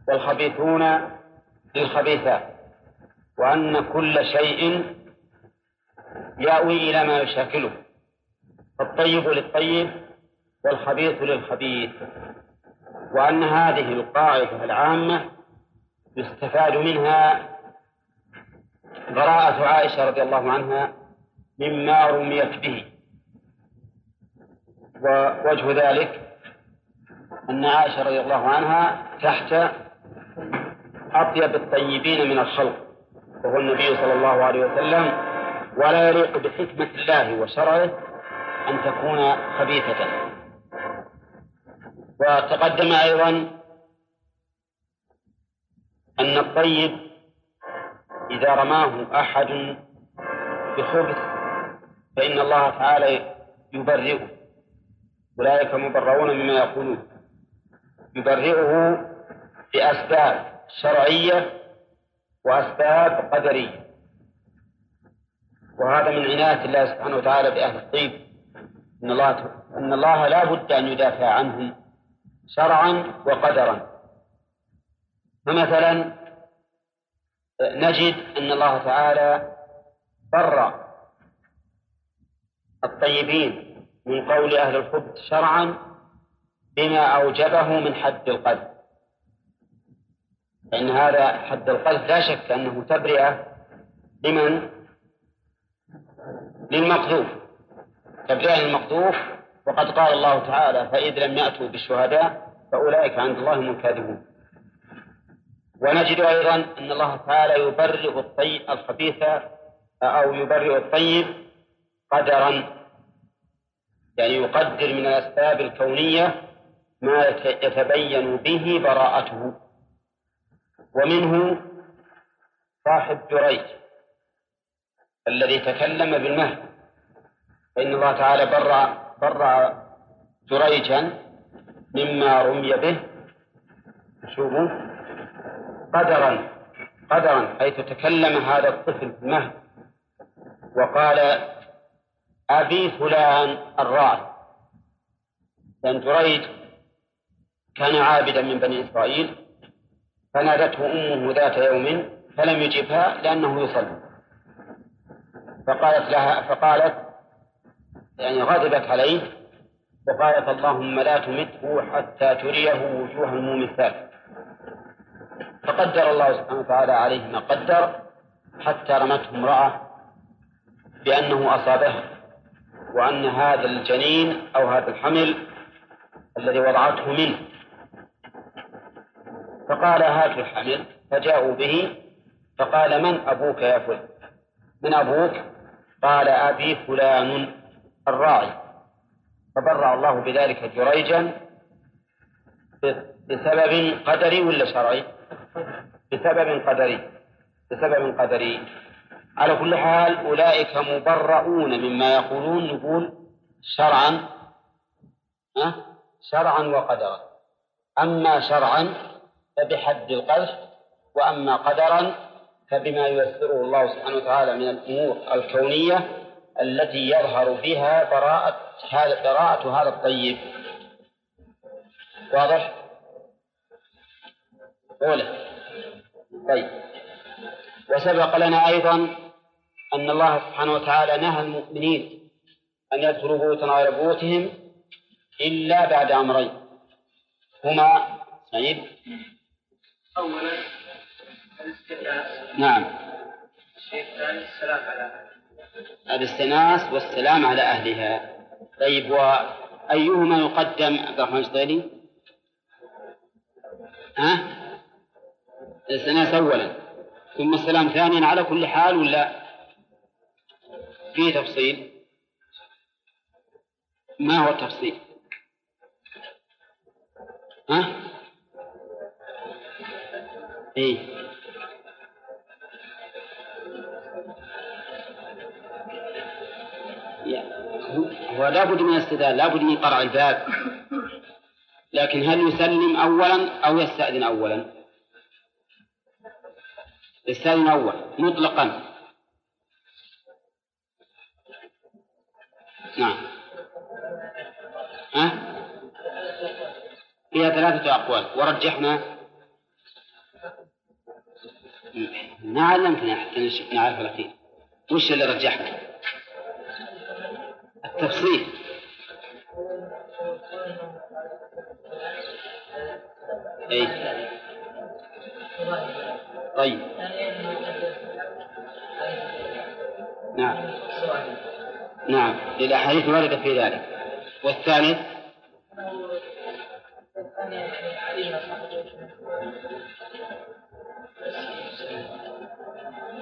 [SPEAKER 1] والخبيثون للخبيثات وأن كل شيء يأوي إلى ما يشاكله. فالطيب للطيب والخبيث للخبيث وأن هذه القاعدة العامة يستفاد منها براءة عائشة رضي الله عنها مما رميت به. ووجه ذلك أن عائشة رضي الله عنها تحت أطيب الطيبين من الخلق وهو النبي صلى الله عليه وسلم ولا يليق بحكمة الله وشرعه أن تكون خبيثة. وتقدم أيضا أن الطيب إذا رماه أحد بخبث فإن الله تعالى يبرئه. أولئك مبرؤون مما يقولون. يبرئه بأسباب شرعية وأسباب قدرية. وهذا من عناية الله سبحانه وتعالى بأهل الطيب. إن الله أن الله لا بد أن يدافع عنهم شرعا وقدرا. فمثلا نجد أن الله تعالى بر الطيبين من قول أهل الخبث شرعا بما أوجبه من حد القذف. فإن هذا حد القذف لا شك أنه تبرئة لمن؟ للمقذوف. تبرئة للمقذوف وقد قال الله تعالى فإذ لم يأتوا بالشهداء فأولئك عند الله هم الكاذبون ونجد أيضا أن الله تعالى يبرئ الطيب الخبيث أو يبرئ الطيب قدرا. يعني يقدر من الأسباب الكونية ما يتبين به براءته. ومنه صاحب جريج الذي تكلم بالمهد. فإن الله تعالى برأ برأ جريجا مما رمي به. شوفوا. قدرا قدرا حيث تكلم هذا الطفل بالمهد وقال أبي فلان الراعي لأن جريج كان عابدا من بني إسرائيل فنادته أمه ذات يوم فلم يجبها لأنه يصلي. فقالت لها فقالت يعني غضبت عليه وقالت اللهم لا تمته حتى تريه وجوه المومثات فقدر الله سبحانه وتعالى عليه ما قدر حتى رمته امرأة بأنه أصابها وأن هذا الجنين أو هذا الحمل الذي وضعته منه. فقال هات الحمل فجاءوا به فقال من أبوك يا فلان؟ من أبوك؟ قال أبي فلان. الراعي فبرأ الله بذلك جريجا بسبب قدري ولا شرعي؟ بسبب قدري بسبب قدري على كل حال أولئك مبرؤون مما يقولون نقول شرعا أه؟ شرعا وقدرا أما شرعا فبحد القذف وأما قدرا فبما ييسره الله سبحانه وتعالى من الأمور الكونية التي يظهر فيها براءة هذا براءة هذا الطيب. واضح؟ أولى. طيب. وسبق لنا أيضا أن الله سبحانه وتعالى نهى المؤمنين أن يدخلوا بيوتا غير بيوتهم إلا بعد أمرين. هما سعيد؟
[SPEAKER 2] أولا الاستئناس
[SPEAKER 1] نعم.
[SPEAKER 2] الشيء الثاني السلام على
[SPEAKER 1] الاستئناس والسلام على أهلها طيب وأيهما يقدم عبد الرحمن الشطيري؟ ها؟ الاستئناس أولا ثم السلام ثانيا على كل حال ولا في تفصيل؟ ما هو التفصيل؟ ها؟ إيه هو لابد من الاستدلال لابد من قرع الباب. لكن هل يسلم أولا أو يستأذن أولا؟ يستأذن أولا مطلقا. نعم. ها؟ فيها ثلاثة أقوال. ورجحنا. ما علمتنا حتى نعرف الأخير. وش اللي رجحنا؟ التفصيل أي. طيب. نعم. نعم. الأحاديث وردت في ذلك. والثالث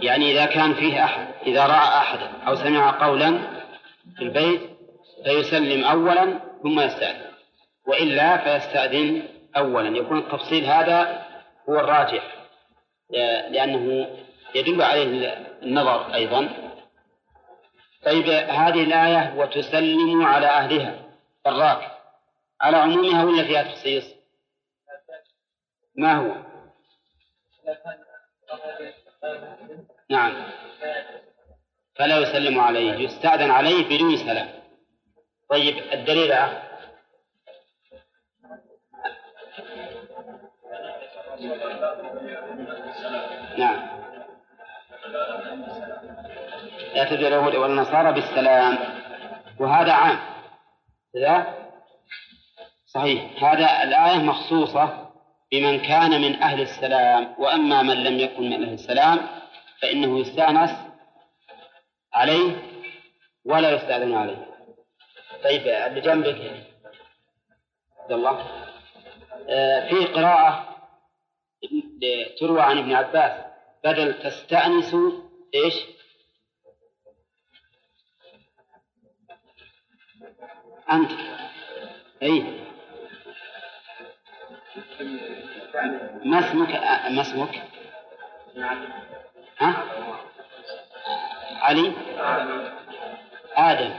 [SPEAKER 1] يعني إذا كان فيه أحد إذا رأى أحدا أو سمع قولا في البيت فيسلم أولا ثم يستأذن. وإلا فيستأذن أولا. يكون التفصيل هذا هو الراجح لأنه يدل عليه النظر أيضا. طيب هذه الآية وتسلم على أهلها براك على عمومها ولا فيها تخصيص؟ ما هو؟ نعم. فلا يسلم عليه يستأذن عليه بدون سلام. طيب الدليل نعم. يأتي اليهود والنصارى بالسلام. وهذا عام. لا صحيح. هذا الآية مخصوصة بمن كان من أهل السلام. وأما من لم يكن من أهل السلام فإنه يستأنس عليه ولا يستأذن عليه طيب اللي جنبك عبد الله آه في قراءة تروى عن ابن عباس بدل تستأنسوا إيش؟ أنت أي ما اسمك ما اسمك؟ ها؟ علي؟ آدم.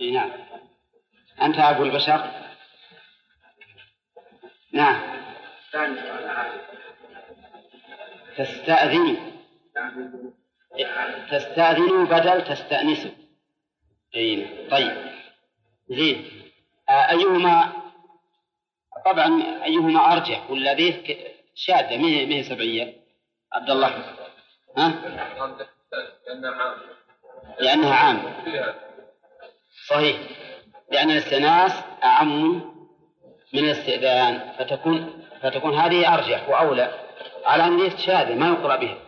[SPEAKER 1] إي نعم. أنت أبو البشر؟ نعم. تستأذن. تستأذن بدل تستأنس. أي طيب. زين. آه، أيهما؟ طبعا أيهما أرجح؟ ولا ذي شاذة ما هي سبعية عبد الله. ها؟ لأنها عامة صحيح. لأن الاستئناس أعم من الاستئذان فتكون فتكون هذه أرجح وأولى على أن شاذة ما يقرأ بها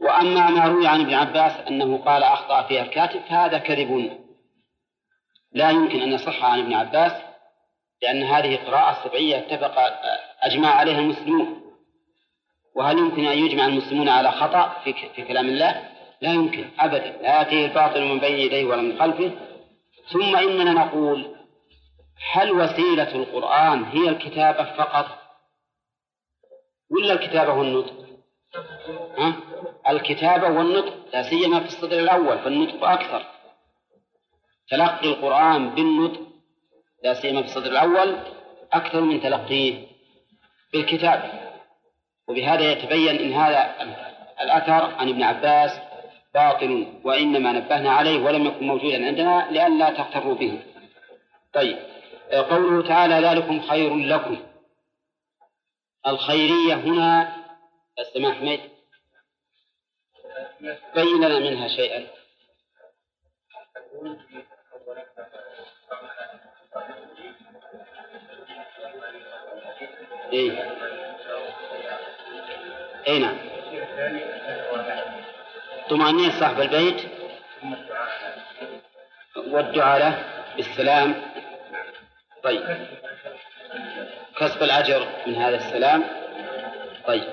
[SPEAKER 1] وأما ما روي عن ابن عباس أنه قال أخطأ فيها الكاتب فهذا كذب. لا يمكن أن يصح عن ابن عباس لأن هذه قراءة سبعية اتفق أجمع عليها المسلمون. وهل يمكن أن يجمع المسلمون على خطأ في كلام الله؟ لا يمكن أبدا. لا يأتيه الباطل من بين يديه ولا من خلفه. ثم إننا نقول هل وسيلة القرآن هي الكتابة فقط؟ ولا الكتابة والنطق؟ ها؟ الكتابة والنطق لا سيما في الصدر الأول فالنطق أكثر. تلقي القرآن بالنطق لا سيما في الصدر الأول أكثر من تلقيه بالكتاب. وبهذا يتبين إن هذا الأثر عن ابن عباس باطل وإنما نبهنا عليه ولم يكن موجودا عندنا لئلا تغتروا به. طيب قوله تعالى ذلكم خير لكم. الخيرية هنا استمع حميد بين لنا منها شيئا. إيه. أي نعم. طمأنينة صاحب البيت والدعاء له بالسلام. طيب. كسب الأجر من هذا السلام. طيب.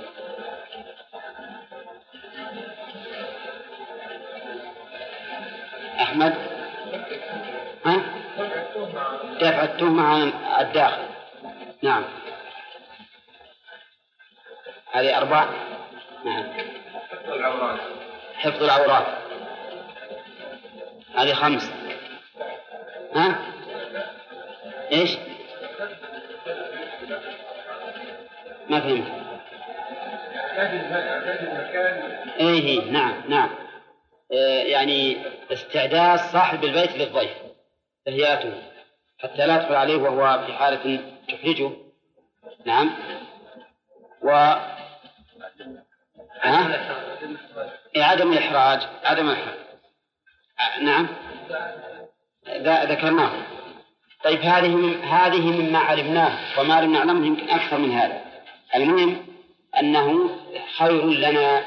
[SPEAKER 1] أحمد؟ ها؟ دفع التهمة عن الداخل. نعم. هذه أربع نعم. حفظ العورات. هذه خمس. ها؟ إيش؟ ما فهمت. إيه نعم نعم. آه يعني استعداد صاحب البيت للضيف. تهيئته حتى لا يدخل عليه وهو في حالة تحرجه نعم. و ها؟ عدم الإحراج عدم الإحراج. نعم. ذكرناه. طيب هذه من هذه مما علمناه وما لم نعلمه يمكن أكثر من هذا. المهم أنه خير لنا.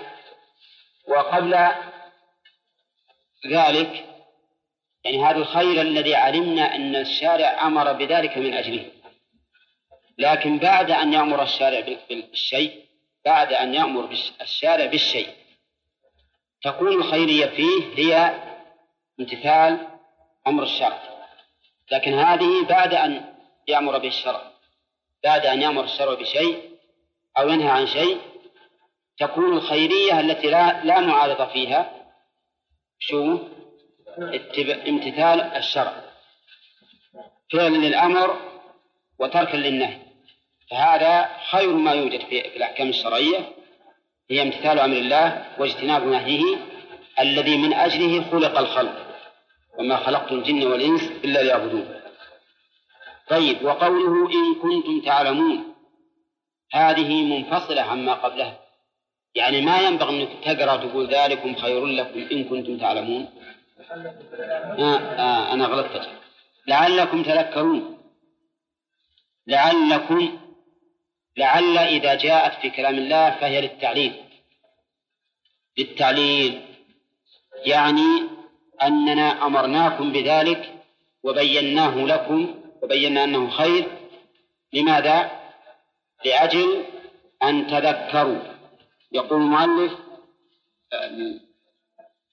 [SPEAKER 1] وقبل ذلك يعني هذا الخير الذي علمنا أن الشارع أمر بذلك من أجله. لكن بعد أن يأمر الشارع بالشيء بعد أن يأمر الشارع بالشيء تكون الخيرية فيه هي امتثال أمر الشرع. لكن هذه بعد أن يأمر به الشرع بعد أن يأمر الشرع بشيء أو ينهى عن شيء تكون الخيرية التي لا لا معارضة فيها شو؟ امتثال الشرع. فعلا للأمر وتركا للنهي. فهذا خير ما يوجد في الأحكام الشرعية. هي امتثال أمر الله واجتناب نهيه الذي من أجله خلق الخلق وما خلقت الجن والإنس إلا ليعبدون. طيب وقوله إن كنتم تعلمون هذه منفصلة عما قبلها. يعني ما ينبغي أنك تقرأ تقول ذلكم خير لكم إن كنتم تعلمون. آه آه أنا غلطت. لعلكم تذكرون. لعلكم لعل إذا جاءت في كلام الله فهي للتعليل. للتعليل. يعني أننا أمرناكم بذلك وبيناه لكم وبينا أنه خير. لماذا؟ لأجل أن تذكروا. يقول المؤلف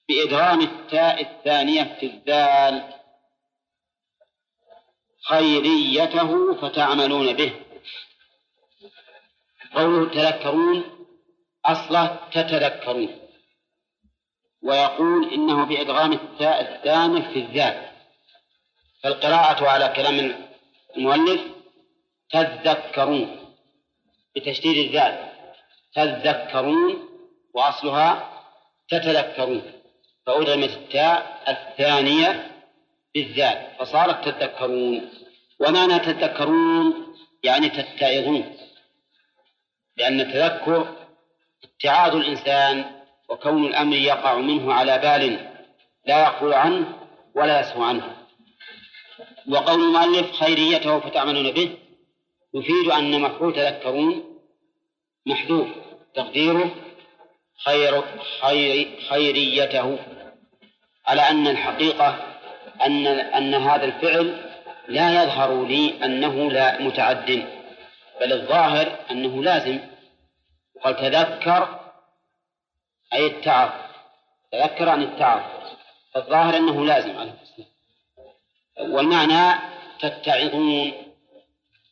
[SPEAKER 1] بإدغام التاء الثانية في الذال خيريته فتعملون به. قوله تذكرون أصله تتذكرون. ويقول إنه بإدغام التاء الثانية في الذات. فالقراءة على كلام المؤلف تذكرون بتشديد الذات. تذكرون وأصلها تتذكرون. فأدغمت التاء الثانية بالذات فصارت تذكرون ومعنى تذكرون يعني تتعظون. لأن التذكر اتعاظ الإنسان وكون الأمر يقع منه على بال لا يغفل عنه ولا يسهو عنه. وقول المؤلف خيريته فتعملون به يفيد أن مفعول تذكرون محذوف تقديره خير خير خيريته. على أن الحقيقة أن أن هذا الفعل لا يظهر لي أنه لا متعد. بل الظاهر أنه لازم وقال تذكر أي التعظ تذكر عن التعظ فالظاهر أنه لازم على والمعنى تتعظون.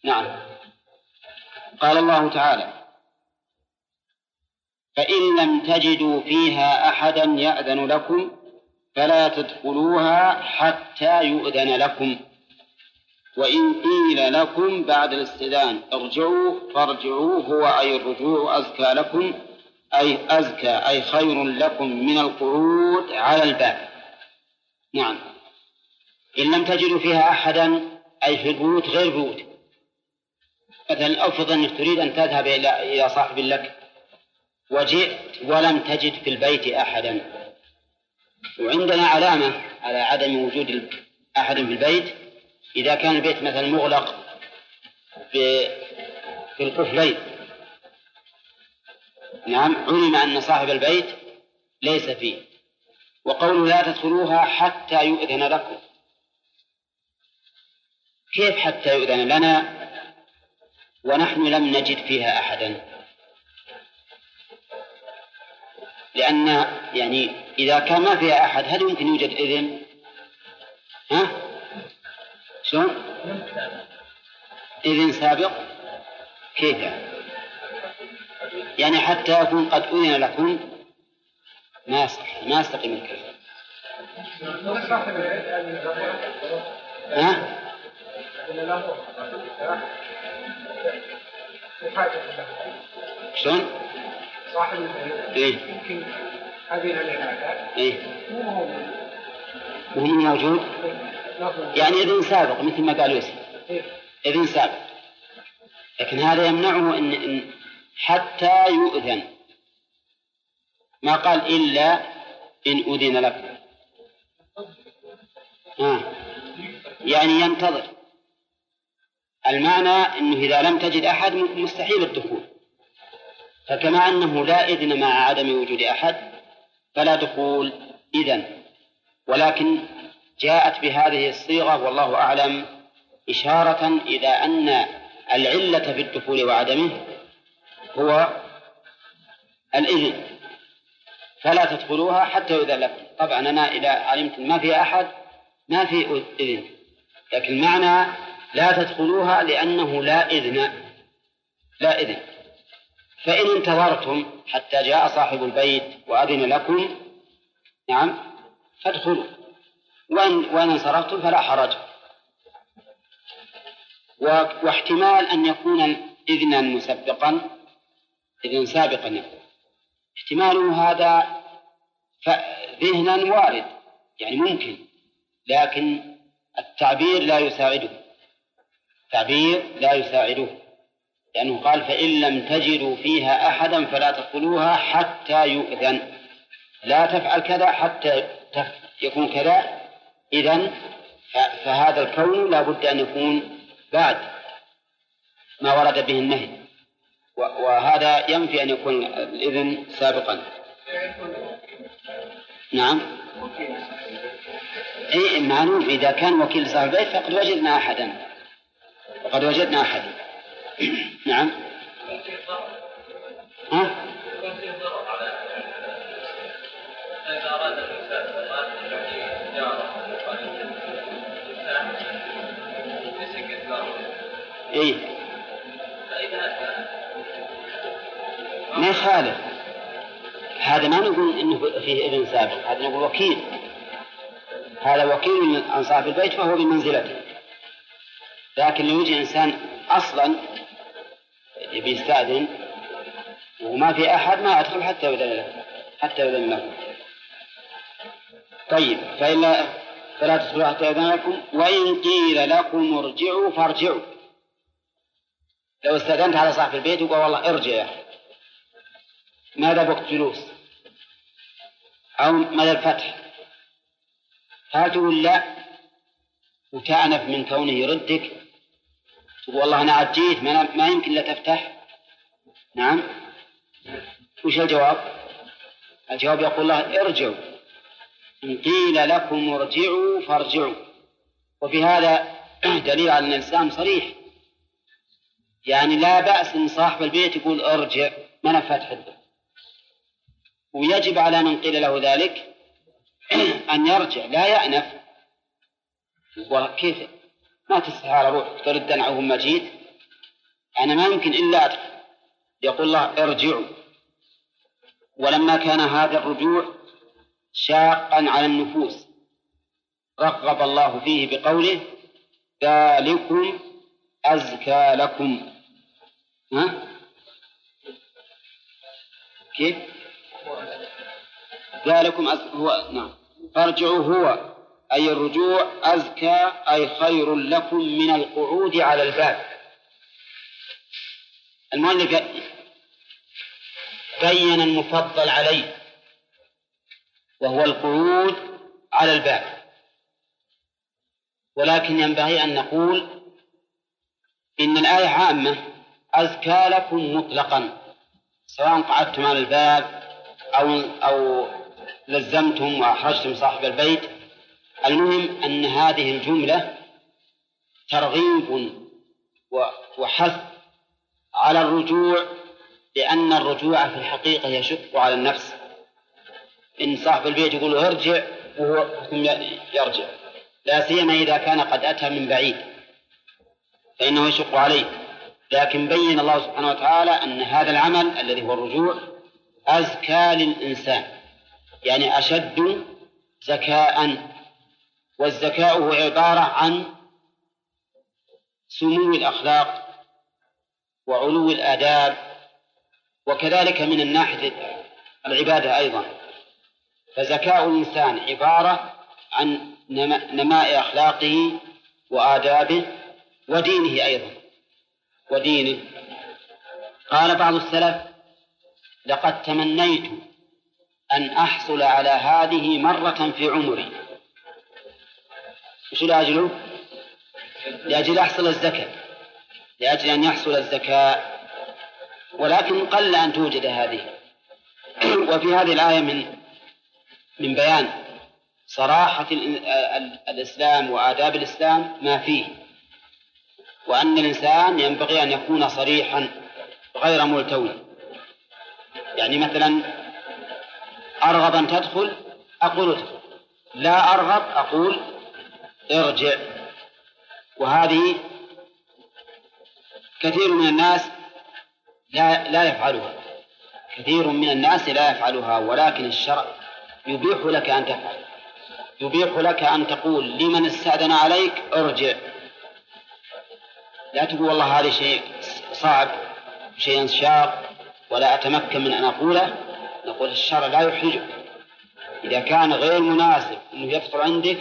[SPEAKER 1] نعم. قال الله تعالى فإن لم تجدوا فيها أحدا يأذن لكم فلا تدخلوها حتى يؤذن لكم. وإن قيل لكم بعد الاستئذان ارجعوا فارجعوا هو أي الرجوع أزكى لكم أي أزكى أي خير لكم من القعود على الباب. نعم. إن لم تجدوا فيها أحدا أي في البيوت غير بيوت. مثلا أفرض أنك تريد أن تذهب إلى إلى صاحب لك وجئت ولم تجد في البيت أحدا. وعندنا علامة على عدم وجود أحد في البيت إذا كان البيت مثلا مغلق في القفلين نعم علم أن صاحب البيت ليس فيه. وقوله لا تدخلوها حتى يؤذن لكم. كيف حتى يؤذن لنا؟ ونحن لم نجد فيها أحدا. لأن يعني إذا كان ما فيها أحد هل يمكن يوجد إذن؟ ها؟ إذن سابق؟ كيف يعني؟ حتى يكون قد أذن لكم ما ما يستقيم الكلام ها؟ شلون؟ صاحب إيه؟ يمكن لهذا إيه؟ مو موجود مو موجود؟ يعني إذن سابق مثل ما قال يوسف؟ إذن سابق لكن هذا يمنعه إن, إن حتى يؤذن. ما قال إلا إن أذن لكم آه. يعني ينتظر. المعنى أنه إذا لم تجد أحد مستحيل الدخول. فكما أنه لا إذن مع عدم وجود أحد فلا دخول. إذن. ولكن جاءت بهذه الصيغة والله أعلم إشارة إلى أن العلة في الدخول وعدمه هو الإذن. فلا تدخلوها حتى يؤذن لكم. طبعا أنا إذا علمت ما في أحد ما في إذن. لكن معنى لا تدخلوها لأنه لا إذن. لا إذن. فإن انتظرتم حتى جاء صاحب البيت وأذن لكم نعم فادخلوا. وإن, وإن انصرفتم فلا حرج. واحتمال أن يكون إذنا مسبقا إذن سابقا يكون. احتماله هذا ذهنا وارد يعني ممكن لكن التعبير لا يساعده. التعبير لا يساعده لأنه قال فإن لم تجدوا فيها أحدا فلا تدخلوها حتى يؤذن. لا تفعل كذا حتى يكون كذا إذن فهذا الكون لا بد أن يكون بعد ما ورد به النهي. وهذا ينفي أن يكون الإذن سابقا. نعم. أي معلوم. إذا كان وكيل صاحب البيت فقد وجدنا أحدا. وقد وجدنا أحدا. [clears throat] نعم. ها؟ ما يخالف هذا ما نقول إنه فيه ابن سابق هذا نقول وكيل. هذا وكيل عن صاحب البيت فهو بمنزلته لكن لو يجي إنسان أصلا يبي يستأذن وما في أحد ما أدخل حتى يؤذن له حتى يؤذن له طيب فإلا فلا تدخلوا حتى يؤذن لكم وإن قيل لكم ارجعوا فارجعوا. لو استأذنت على صاحب البيت وقال والله ارجع يا أخي. ماذا بقت جلوس؟ أو مدى الفتح؟ هل تقول لا وتأنف من كونه يردك؟ تقول والله أنا عاد جيت ما, ما يمكن لا تفتح. نعم. وش الجواب؟ الجواب يقول الله ارجعوا. إن قيل لكم ارجعوا فارجعوا. وفي هذا [clears throat] دليل على أن الإسلام صريح. يعني لا بأس إن صاحب البيت يقول ارجع ما فتح البيت. ويجب على من قيل له ذلك [clears throat] أن يرجع. لا يأنف. وكيف؟ ما تستحال أروح ترد ما جيت أنا ما يمكن إلا أدخل. يقول الله ارجعوا. ولما كان هذا الرجوع شاقا على النفوس رغب الله فيه بقوله ذلكم أزكى لكم. ها؟ كيف؟ ذلكم أز... هو نعم. فارجعوا هو أي الرجوع أزكى أي خير لكم من القعود على الباب. المؤلف بين المفضل عليه وهو القعود على الباب. ولكن ينبغي أن نقول إن الآية عامة أزكى لكم مطلقا سواء قعدتم على الباب أو أو لزمتم وأحرجتم صاحب البيت. المهم أن هذه الجملة ترغيب وحث على الرجوع لأن الرجوع في الحقيقة يشق على النفس. إن صاحب البيت يقول ارجع وهو يرجع. لا سيما إذا كان قد أتى من بعيد فإنه يشق عليه. لكن بين الله سبحانه وتعالى أن هذا العمل الذي هو الرجوع أزكى للإنسان. يعني أشد زكاء والزكاء هو عبارة عن سمو الأخلاق وعلو الآداب وكذلك من الناحية العبادة أيضا. فزكاء الإنسان عبارة عن نماء أخلاقه وآدابه ودينه أيضا. ودينه. قال بعض السلف لقد تمنيت أن أحصل على هذه مرة في عمري. وش لأجله؟ لأجل أحصل الزكاة. لأجل أن يحصل الزكاة. ولكن قل أن توجد هذه. [clears throat] وفي هذه الآية من من بيان صراحة الإسلام وآداب الإسلام ما فيه. وأن الإنسان ينبغي أن يكون صريحا غير ملتوي. يعني مثلا أرغب أن تدخل؟ أقول لا أرغب أقول ارجع. وهذه كثير من الناس لا لا يفعلها. كثير من الناس لا يفعلها ولكن الشرع يبيح لك أن تفعل. يبيح لك أن تقول لمن استأذن عليك ارجع. لا تقول والله هذا شيء صعب شيء شاق ولا أتمكن من أن أقوله. نقول الشرع لا يحرجك إذا كان غير مناسب أنه يفطر عندك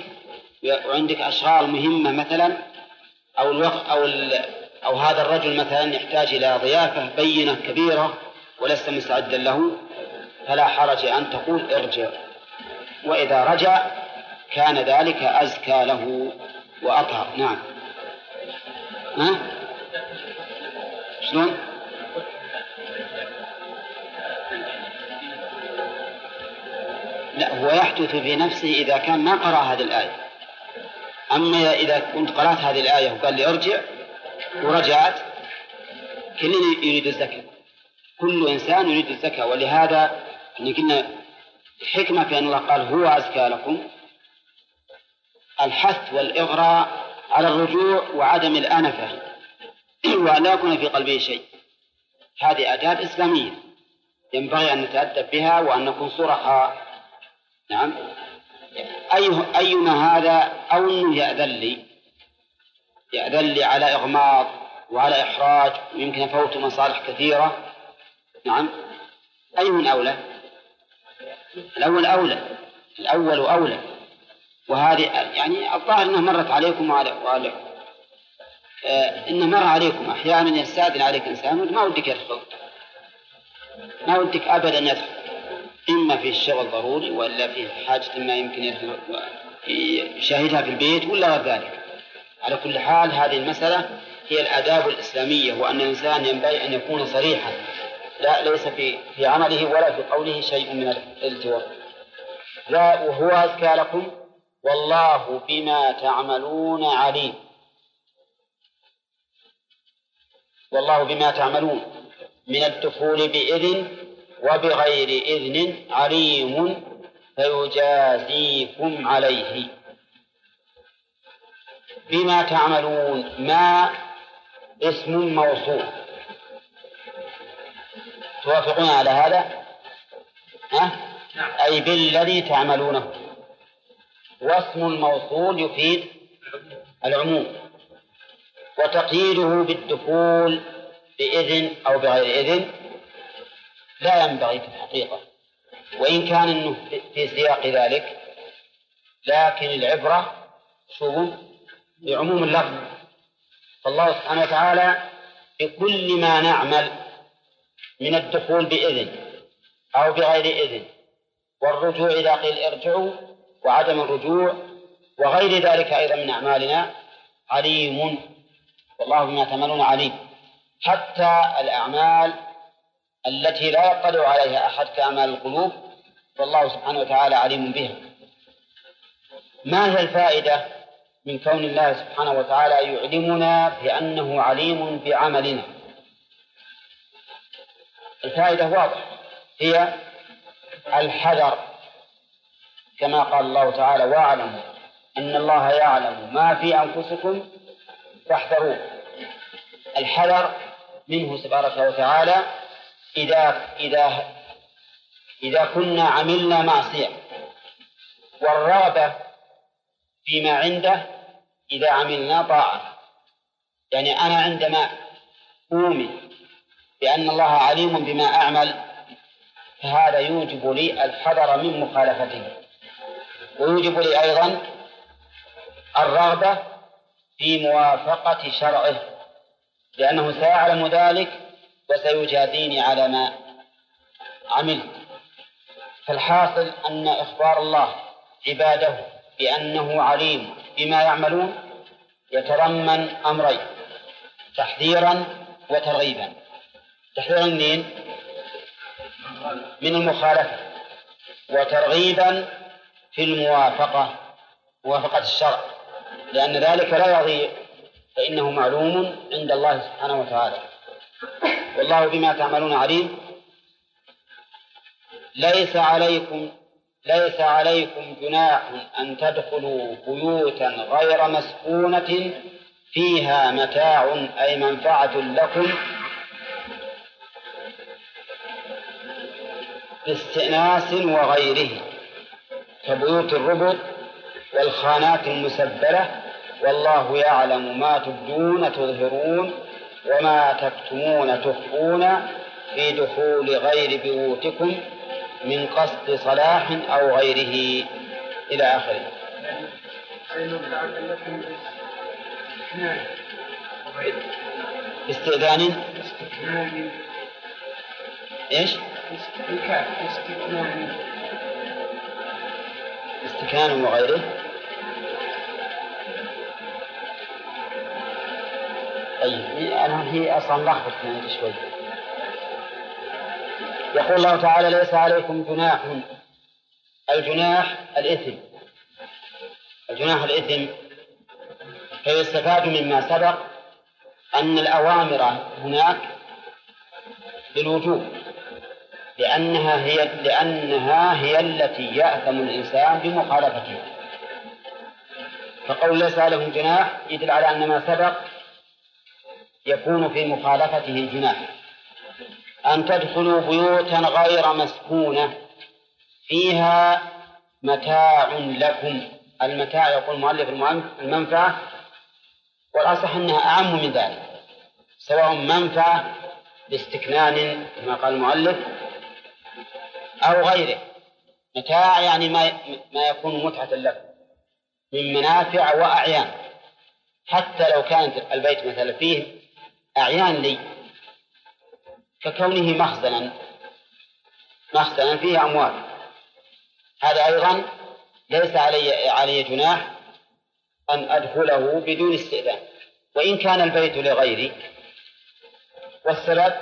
[SPEAKER 1] وعندك أشغال مهمة مثلا أو الوقت أو أو هذا الرجل مثلا يحتاج إلى ضيافة بينة كبيرة ولست مستعدا له فلا حرج أن تقول ارجع وإذا رجع كان ذلك أزكى له وأطهر نعم ها؟ شلون؟ لا هو يحدث في نفسه إذا كان ما قرأ هذه الآية. أما إذا كنت قرأت هذه الآية وقال لي أرجع ورجعت كلنا يريد الزكاة. كل إنسان يريد الزكاة. ولهذا يعني قلنا الحكمة في أن الله قال هو أزكى لكم. الحث والإغراء على الرجوع وعدم الأنفة. [clears throat] وأن لا يكون في قلبه شيء. هذه آداب إسلامية. ينبغي أن نتأدب بها وأن نكون صرحاء. نعم. أي أيما هذا أو أنه يأذن لي؟ يأذن لي على إغماض وعلى إحراج ويمكن أفوت مصالح كثيرة؟ نعم. أي من أولى؟ الأول أولى. الأول أولى. وهذه يعني الظاهر أنها مرت عليكم وعلى, وعلى آه إنه مر عليكم. أحيانا يستأذن عليك إنسان ما ودك يدخل. ما ودك أبدا يدخل. إما في الشغل ضروري ولا في حاجة ما يمكن يشاهدها في البيت ولا غير ذلك. على كل حال هذه المسألة هي الآداب الإسلامية وأن الإنسان ينبغي أن يكون صريحا. لا ليس في في عمله ولا في قوله شيء من الالتواء. لا وهو أزكى لكم والله بما تعملون عليم. والله بما تعملون. من الدخول بإذن وبغير إذن عليم فيجازيكم عليه. بما تعملون ما اسم موصول. توافقون على هذا؟ ها؟
[SPEAKER 2] نعم.
[SPEAKER 1] أي بالذي تعملونه. واسم الموصول يفيد العموم. وتقييده بالدخول بإذن أو بغير إذن. لا ينبغي في الحقيقة. وإن كان أنه في سياق ذلك لكن العبرة شو بعموم اللفظ. فالله سبحانه وتعالى بكل ما نعمل من الدخول بإذن أو بغير إذن والرجوع إذا قيل ارجعوا وعدم الرجوع وغير ذلك أيضا من أعمالنا عليم. والله بما تعملون عليم. حتى الأعمال التي لا يطلع عليها أحد كأعمال القلوب فالله سبحانه وتعالى عليم بها. ما هي الفائدة من كون الله سبحانه وتعالى يعلمنا بأنه عليم بعملنا؟ الفائدة واضحة هي الحذر. كما قال الله تعالى واعلموا أن الله يعلم ما في أنفسكم فاحذروه. الحذر منه تبارك وتعالى إذا إذا إذا كنا عملنا معصية والرغبة فيما عنده إذا عملنا طاعة. يعني أنا عندما أؤمن بأن الله عليم بما أعمل فهذا يوجب لي الحذر من مخالفته. ويوجب لي أيضا الرغبة في موافقة شرعه لأنه سيعلم ذلك وسيجازيني على ما عملت. فالحاصل أن إخبار الله عباده بأنه عليم بما يعملون يتضمن أمرين تحذيرا وترغيبا. تحذيرا منين؟ من المخالفة. وترغيبا في الموافقة موافقة الشرع. لأن ذلك لا يضيع فإنه معلوم عند الله سبحانه وتعالى. والله بما تعملون عليم. ليس عليكم ليس عليكم جناح أن تدخلوا بيوتا غير مسكونة فيها متاع أي منفعة لكم. باستئناس وغيره كبيوت الربط والخانات المسبلة والله يعلم ما تبدون تظهرون وما تكتمون تخفون في دخول غير بيوتكم من قصد صلاح أو غيره. إلى آخره. استئذان. إيش؟ استكان. وغيره. طيب أنا هي أصلا لخبط شوي يقول الله تعالى ليس عليكم جناح الجناح الإثم. الجناح الإثم فيستفاد مما سبق أن الأوامر هناك بالوجوب لأنها هي لأنها هي التي يأثم الإنسان بمخالفتها فقول ليس لهم جناح يدل على أن ما سبق يكون في مخالفته الجناح أن تدخلوا بيوتا غير مسكونة فيها متاع لكم. المتاع يقول المؤلف المنفعة والأصح أنها أعم من ذلك سواء منفعة لاستكنان كما قال المؤلف أو غيره. متاع يعني ما ما يكون متعة لكم من منافع وأعيان. حتى لو كانت البيت مثلا فيه أعيان لي. ككونه مخزنا مخزنا فيه أموال. هذا أيضا ليس علي علي جناح أن أدخله بدون استئذان. وإن كان البيت لغيري والسبب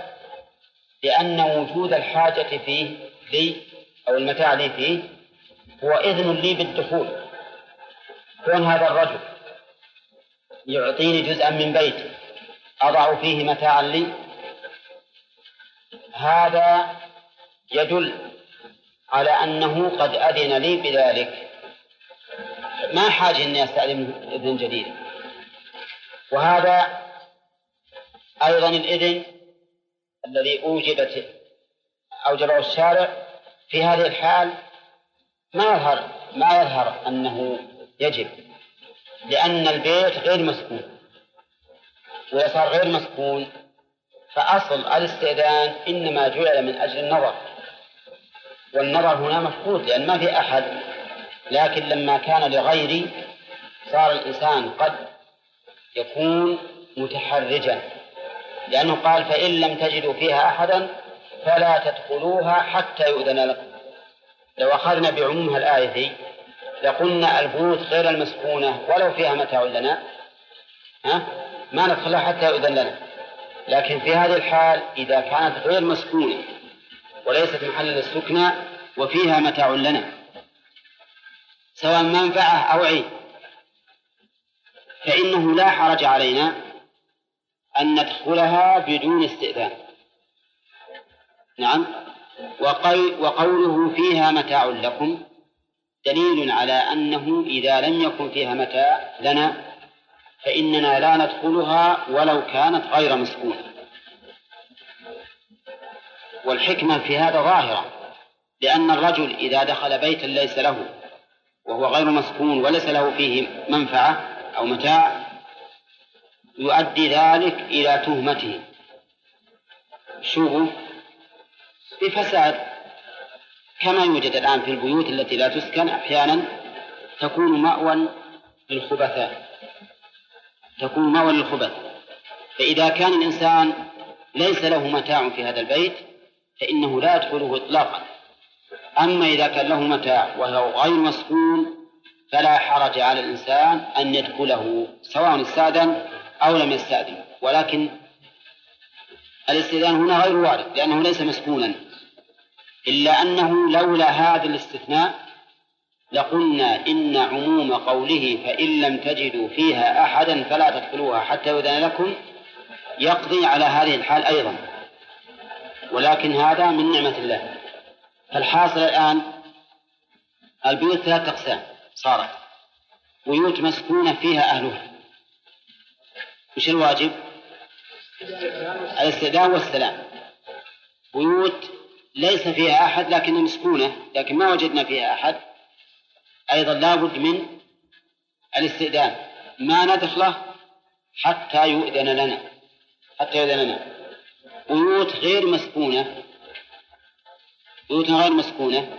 [SPEAKER 1] لأن وجود الحاجة فيه لي أو المتاع لي فيه هو إذن لي بالدخول. كون هذا الرجل يعطيني جزءا من بيتي أضع فيه متاعا لي. هذا يدل على أنه قد أذن لي بذلك. ما حاجة أني أستأذن إذن جديد وهذا أيضا الإذن الذي أوجبت أوجبه الشارع في هذه الحال. ما يظهر ما يظهر أنه يجب لأن البيت غير مسكون. صار غير مسكون. فأصل الاستئذان إنما جعل من أجل النظر. والنظر هنا مفقود لأن ما في أحد. لكن لما كان لغيري صار الإنسان قد يكون متحرجا. لأنه قال فإن لم تجدوا فيها أحدا فلا تدخلوها حتى يؤذن لكم. لو أخذنا بعمومها الآية دي لقلنا البيوت غير المسكونة ولو فيها متاع لنا. ها؟ ما ندخلها حتى يؤذن لنا. لكن في هذه الحال إذا كانت غير مسكونة وليست محل للسكنى وفيها متاع لنا. سواء منفعة أو عين فإنه لا حرج علينا أن ندخلها بدون استئذان. نعم. وقوله فيها متاع لكم دليل على أنه إذا لم يكن فيها متاع لنا فإننا لا ندخلها ولو كانت غير مسكونة. والحكمة في هذا ظاهرة لأن الرجل إذا دخل بيتا ليس له وهو غير مسكون وليس له فيه منفعة أو متاع يؤدي ذلك إلى تهمته. شو بفساد. كما يوجد الآن في البيوت التي لا تسكن أحيانا تكون مأوى للخبثاء. تكون مأوى للخبث. فإذا كان الإنسان ليس له متاع في هذا البيت فإنه لا يدخله إطلاقا. أما إذا كان له متاع وهو غير مسكون فلا حرج على الإنسان أن يدخله سواء استأذن أو لم يستأذن. ولكن الاستئذان هنا غير وارد لأنه ليس مسكونا. إلا أنه لولا هذا الاستثناء لقلنا إن عموم قوله فإن لم تجدوا فيها أحدا فلا تدخلوها حتى يؤذن لكم يقضي على هذه الحال أيضا. ولكن هذا من نعمة الله. فالحاصل الآن البيوت ثلاثة أقسام صارت. بيوت مسكونة فيها أهلها. وش الواجب؟ الاستئذان والسلام. بيوت ليس فيها أحد لكنها مسكونة لكن ما وجدنا فيها أحد. أيضا لابد من الاستئذان. ما ندخله حتى يؤذن لنا. حتى يؤذن لنا. بيوت غير مسكونة. بيوت غير مسكونة.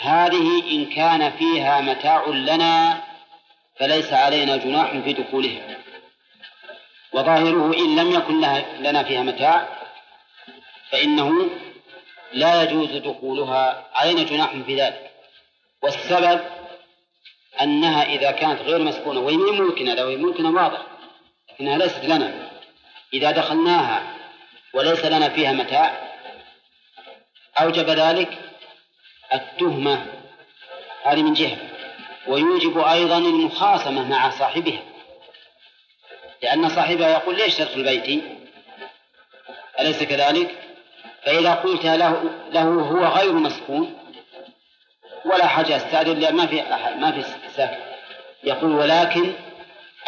[SPEAKER 1] هذه إن كان فيها متاع لنا فليس علينا جناح في دخولها. وظاهره إن لم يكن لنا فيها متاع فإنه لا يجوز دخولها. علينا جناح في ذلك. والسبب أنها إذا كانت غير مسكونة وهي ممكنة لو هي ممكنة واضح لكنها ليست لنا. إذا دخلناها وليس لنا فيها متاع أوجب ذلك التهمة هذه من جهة. ويوجب أيضا المخاصمة مع صاحبها. لأن صاحبها يقول ليش تدخل بيتي؟ أليس كذلك؟ فإذا قلت له له هو غير مسكون ولا حاجة أستأذن لأن ما في أحد ما في ساكن. يقول ولكن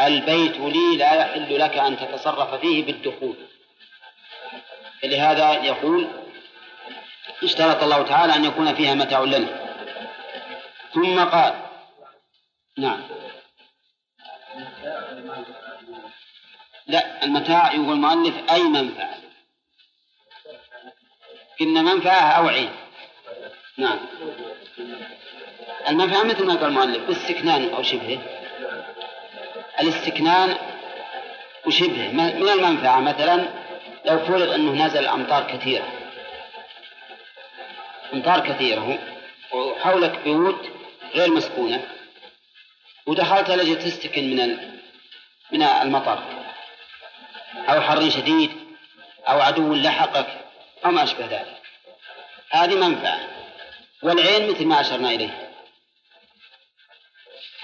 [SPEAKER 1] البيت لي لا يحل لك أن تتصرف فيه بالدخول. لهذا يقول اشترط الله تعالى أن يكون فيها متاع لنا. ثم قال نعم. لا المتاع يقول المؤلف أي منفعة؟ إن منفعة أو عين. نعم. المنفعة مثل ما قال المؤلف باستكنان أو شبهه الاستكنان وشبهه من المنفعة؟ مثلا لو فرض أنه نزل أمطار كثيرة. أمطار كثيرة وحولك بيوت غير مسكونة ودخلت لجي تستكن من من المطر. أو حر شديد أو عدو لحقك أو ما أشبه ذلك. هذه منفعة. والعين مثل ما أشرنا إليه.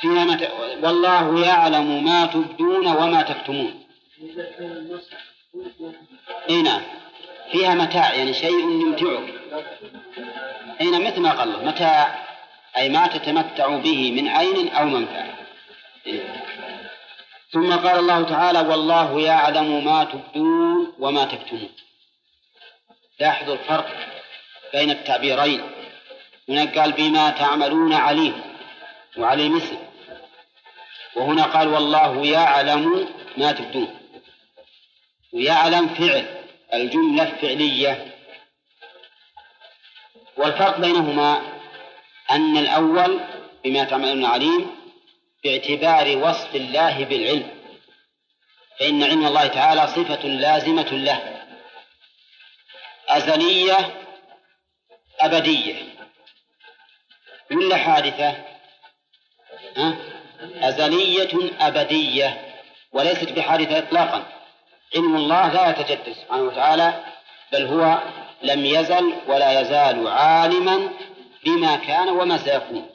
[SPEAKER 1] فيها. والله يعلم ما تبدون وما تكتمون. إي نعم. فيها متاع يعني شيء يمتعك. إي نعم مثل ما قال متاع أي ما تتمتع به من عين أو منفعة. ثم قال الله تعالى والله يعلم ما تبدون وما تكتمون. لاحظوا الفرق بين التعبيرين. هناك قال بما تعملون عليم وعليم اسم وهنا قال والله يعلم ما تبدون. ويعلم فعل الجملة فعلية والفرق بينهما أن الأول بما تعملون عليم باعتبار وصف الله بالعلم. فإن علم الله تعالى صفة لازمة له. أزلية أبدية. ولا حادثة؟ أزلية أبدية وليست بحادثة إطلاقا. علم الله لا يتجدد سبحانه وتعالى بل هو لم يزل ولا يزال عالما بما كان وما سيكون.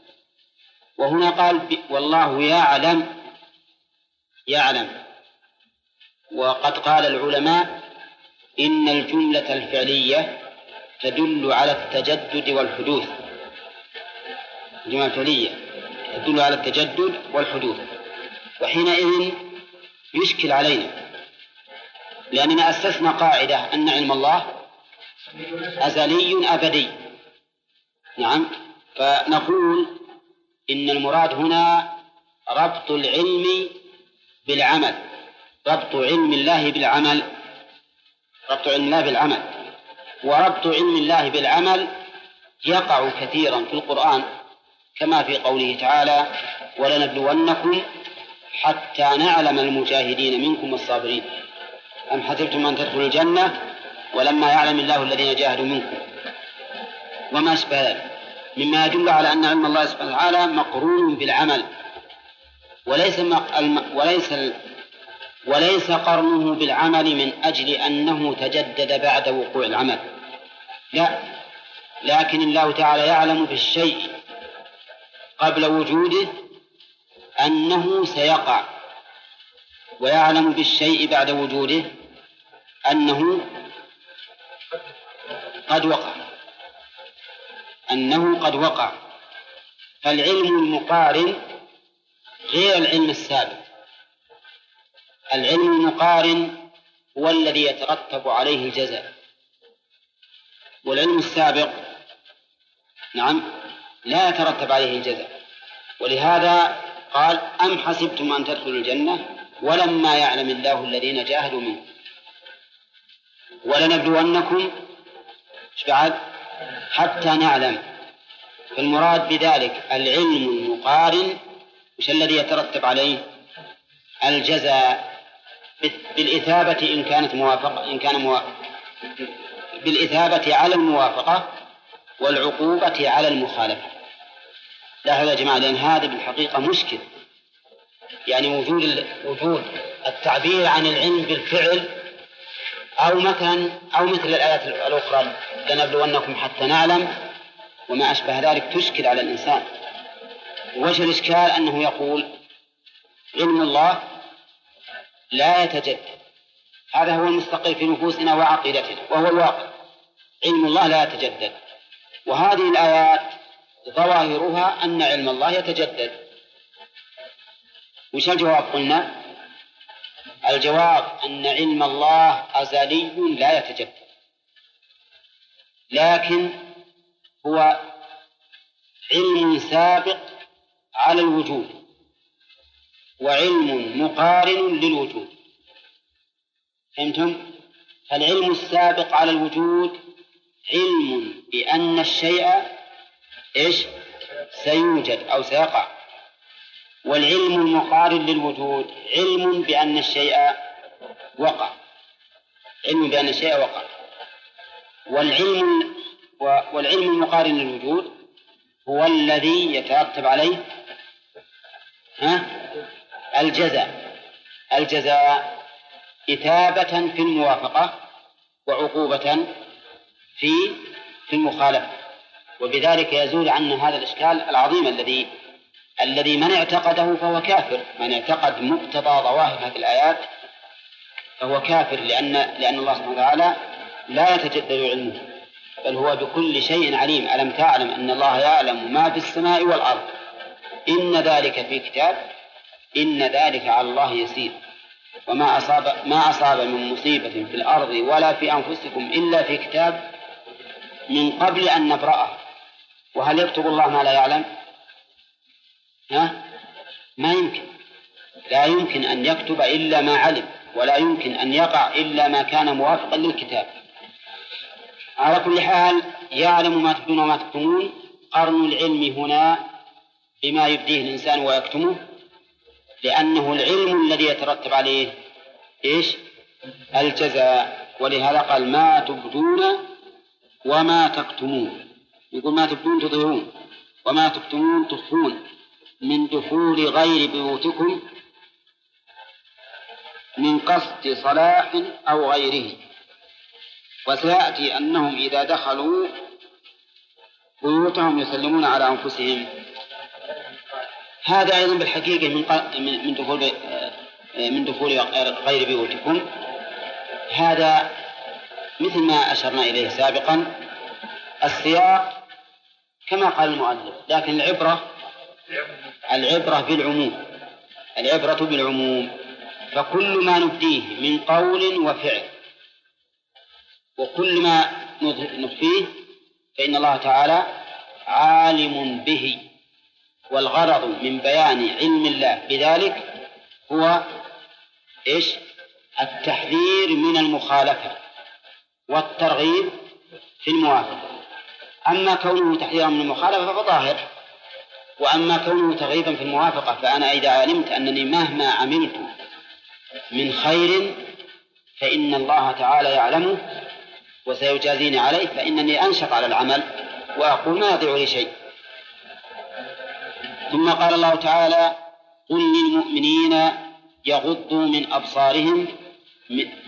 [SPEAKER 1] وهنا قال والله يعلم يعلم. وقد قال العلماء إن الجملة الفعلية تدل على التجدد والحدوث. الجملة الفعلية تدل على التجدد والحدوث وحينئذ يشكل علينا. لأننا أسسنا قاعدة أن علم الله أزلي أبدي. نعم فنقول إن المراد هنا ربط العلم بالعمل ربط علم الله بالعمل ربط علم الله بالعمل. وربط علم الله بالعمل يقع كثيرا في القرآن. كما في قوله تعالى ولنبلونكم حتى نعلم المجاهدين منكم والصابرين أم حسبتم أن تدخلوا الجنة ولما يعلم الله الذين جاهدوا منكم؟ وما أشبه ذلك؟ مما يدل على أن علم الله سبحانه وتعالى مقرون بالعمل وليس وليس وليس قرنه بالعمل من أجل أنه تجدد بعد وقوع العمل. لا لكن الله تعالى يعلم في الشيء قبل وجوده أنه سيقع ويعلم بالشيء بعد وجوده أنه قد وقع أنه قد وقع. فالعلم المقارن غير العلم السابق. العلم المقارن هو الذي يترتب عليه الجزاء. والعلم السابق نعم لا يترتب عليه الجزاء. ولهذا قال أم حسبتم أن تدخلوا الجنة ولما يعلم الله الذين جاهدوا منكم؟ ولنبلونكم؟ بعد؟ حتى نعلم. فالمراد بذلك العلم المقارن وش الذي يترتب عليه؟ الجزاء بالإثابة إن كانت موافقة إن كان موافق بالإثابة على الموافقة والعقوبة على المخالفة. لاحظوا يا جماعة لأن هذا بالحقيقة مشكل. يعني وجود وجود التعبير عن العلم بالفعل أو مثلا أو مثل الآيات الأخرى لنبلونكم حتى نعلم وما أشبه ذلك تشكل على الإنسان. وجه الإشكال أنه يقول علم الله لا يتجدد. هذا هو المستقر في نفوسنا وعقيدتنا وهو الواقع. علم الله لا يتجدد. وهذه الآيات ظواهرها أن علم الله يتجدد. وش الجواب قلنا؟ الجواب أن علم الله أزلي لا يتجدد. لكن هو علم سابق على الوجود وعلم مقارن للوجود. فهمتم؟ فالعلم السابق على الوجود علم بأن الشيء إيش؟ سيوجد أو سيقع. والعلم المقارن للوجود علم بأن الشيء وقع. علم بأن الشيء وقع. والعلم والعلم المقارن للوجود هو الذي يترتب عليه ها؟ الجزاء. الجزاء إثابة في الموافقة وعقوبة في في المخالفة. وبذلك يزول عنا هذا الإشكال العظيم الذي الذي من اعتقده فهو كافر. من اعتقد مقتضى ظواهر هذه الآيات فهو كافر لأن لأن الله سبحانه وتعالى لا يتجدد علمه بل هو بكل شيء عليم. ألم تعلم أن الله يعلم ما في السماء والأرض؟ إن ذلك في كتاب إن ذلك على الله يسير. وما أصاب ما أصاب من مصيبة في الأرض ولا في أنفسكم إلا في كتاب من قبل أن نبرأه وهل يكتب الله ما لا يعلم؟ ها؟ ما يمكن. لا يمكن أن يكتب إلا ما علم ولا يمكن أن يقع إلا ما كان موافقا للكتاب. على كل حال يعلم ما تبدون وما تكتمون. قرن العلم هنا بما يبديه الإنسان ويكتمه لأنه العلم الذي يترتب عليه إيش؟ الجزاء. ولهذا قال ما تبدون وما تكتمون. يقول ما تبدون تظهرون وما تكتمون تخفون من دخول غير بيوتكم من قصد صلاح أو غيره. وسيأتي أنهم إذا دخلوا بيوتهم يسلمون على أنفسهم. هذا أيضا بالحقيقة من من دخول من دخول غير بيوتكم. هذا مثل ما أشرنا إليه سابقا. السياق كما قال المؤلف لكن العبرة العبرة بالعموم العبرة بالعموم فكل ما نبديه من قول وفعل وكل ما نخفيه فإن الله تعالى عالم به والغرض من بيان علم الله بذلك هو إيش؟ التحذير من المخالفة والترغيب في الموافقة أما كونه تحذيرا من المخالفة فظاهر وأما كونه ترغيبا في الموافقة فأنا إذا علمت أنني مهما عملت من خير فإن الله تعالى يعلمه وسيجازيني عليه فإنني أنشط على العمل وأقول ما يضيع لي شيء. ثم قال الله تعالى قل للمؤمنين يغضوا من أبصارهم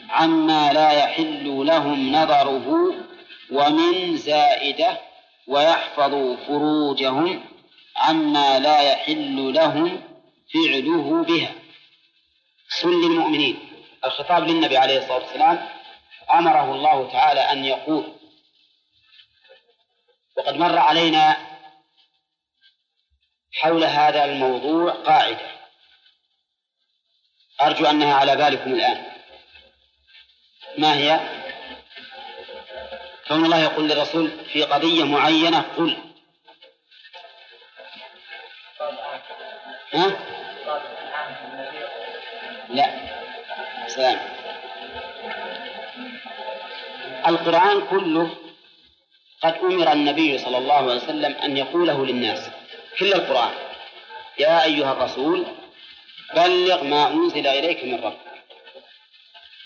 [SPEAKER 1] عما لا يحل لهم نظره ومن زائدة ويحفظوا فروجهم عما لا يحل لهم فعله بها. قل للمؤمنين. الخطاب للنبي عليه الصلاة والسلام أمره الله تعالى أن يقول وقد مر علينا حول هذا الموضوع قاعدة. أرجو أنها على بالكم الآن. ما هي؟ كون الله يقول للرسول في قضية معينة قل. ها؟ لا. سلام. القرآن كله قد أمر النبي صلى الله عليه وسلم أن يقوله للناس. كل القرآن. يا أيها الرسول بلغ ما أنزل إليك من ربك.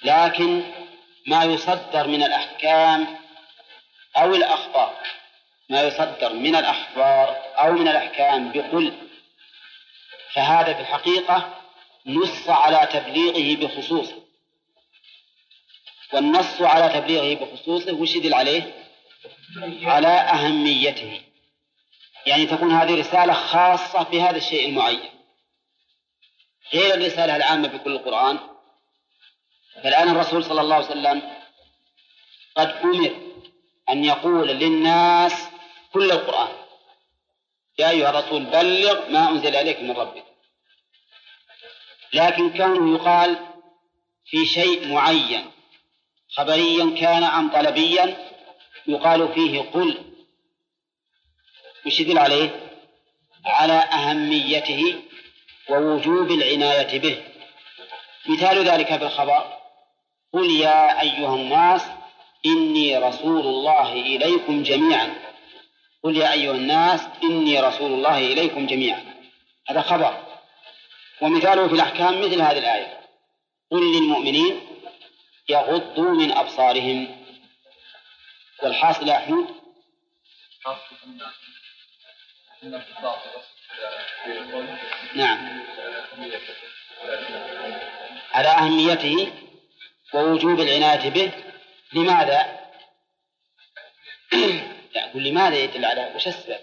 [SPEAKER 1] لكن ما يصدر من الأحكام أو الأخبار. ما يصدر من الأخبار أو من الأحكام بقل. فهذا في الحقيقة نص على تبليغه بخصوصه. والنص على تبليغه بخصوصه وش يدل عليه؟ على أهميته. يعني تكون هذه رسالة خاصة بهذا الشيء المعين. غير الرسالة العامة بكل القرآن. فالآن الرسول صلى الله عليه وسلم قد أمر أن يقول للناس كل القرآن. يا أيها الرسول بلغ ما أنزل إليك من ربك. لكن كونه يقال في شيء معين خبريا كان أم طلبيا يقال فيه قل. وش يدل عليه؟ على أهميته ووجوب العناية به. مثال ذلك في الخبر قل يا أيها الناس إني رسول الله إليكم جميعا. قل يا أيها الناس إني رسول الله إليكم جميعا. هذا خبر. ومثاله في الأحكام مثل هذه الآية. قل للمؤمنين يغضوا من أبصارهم. والحاصل يا أحمد؟ نعم. على أهميته ووجوب العناية به لماذا؟ يقول لماذا يدل على وش السبب؟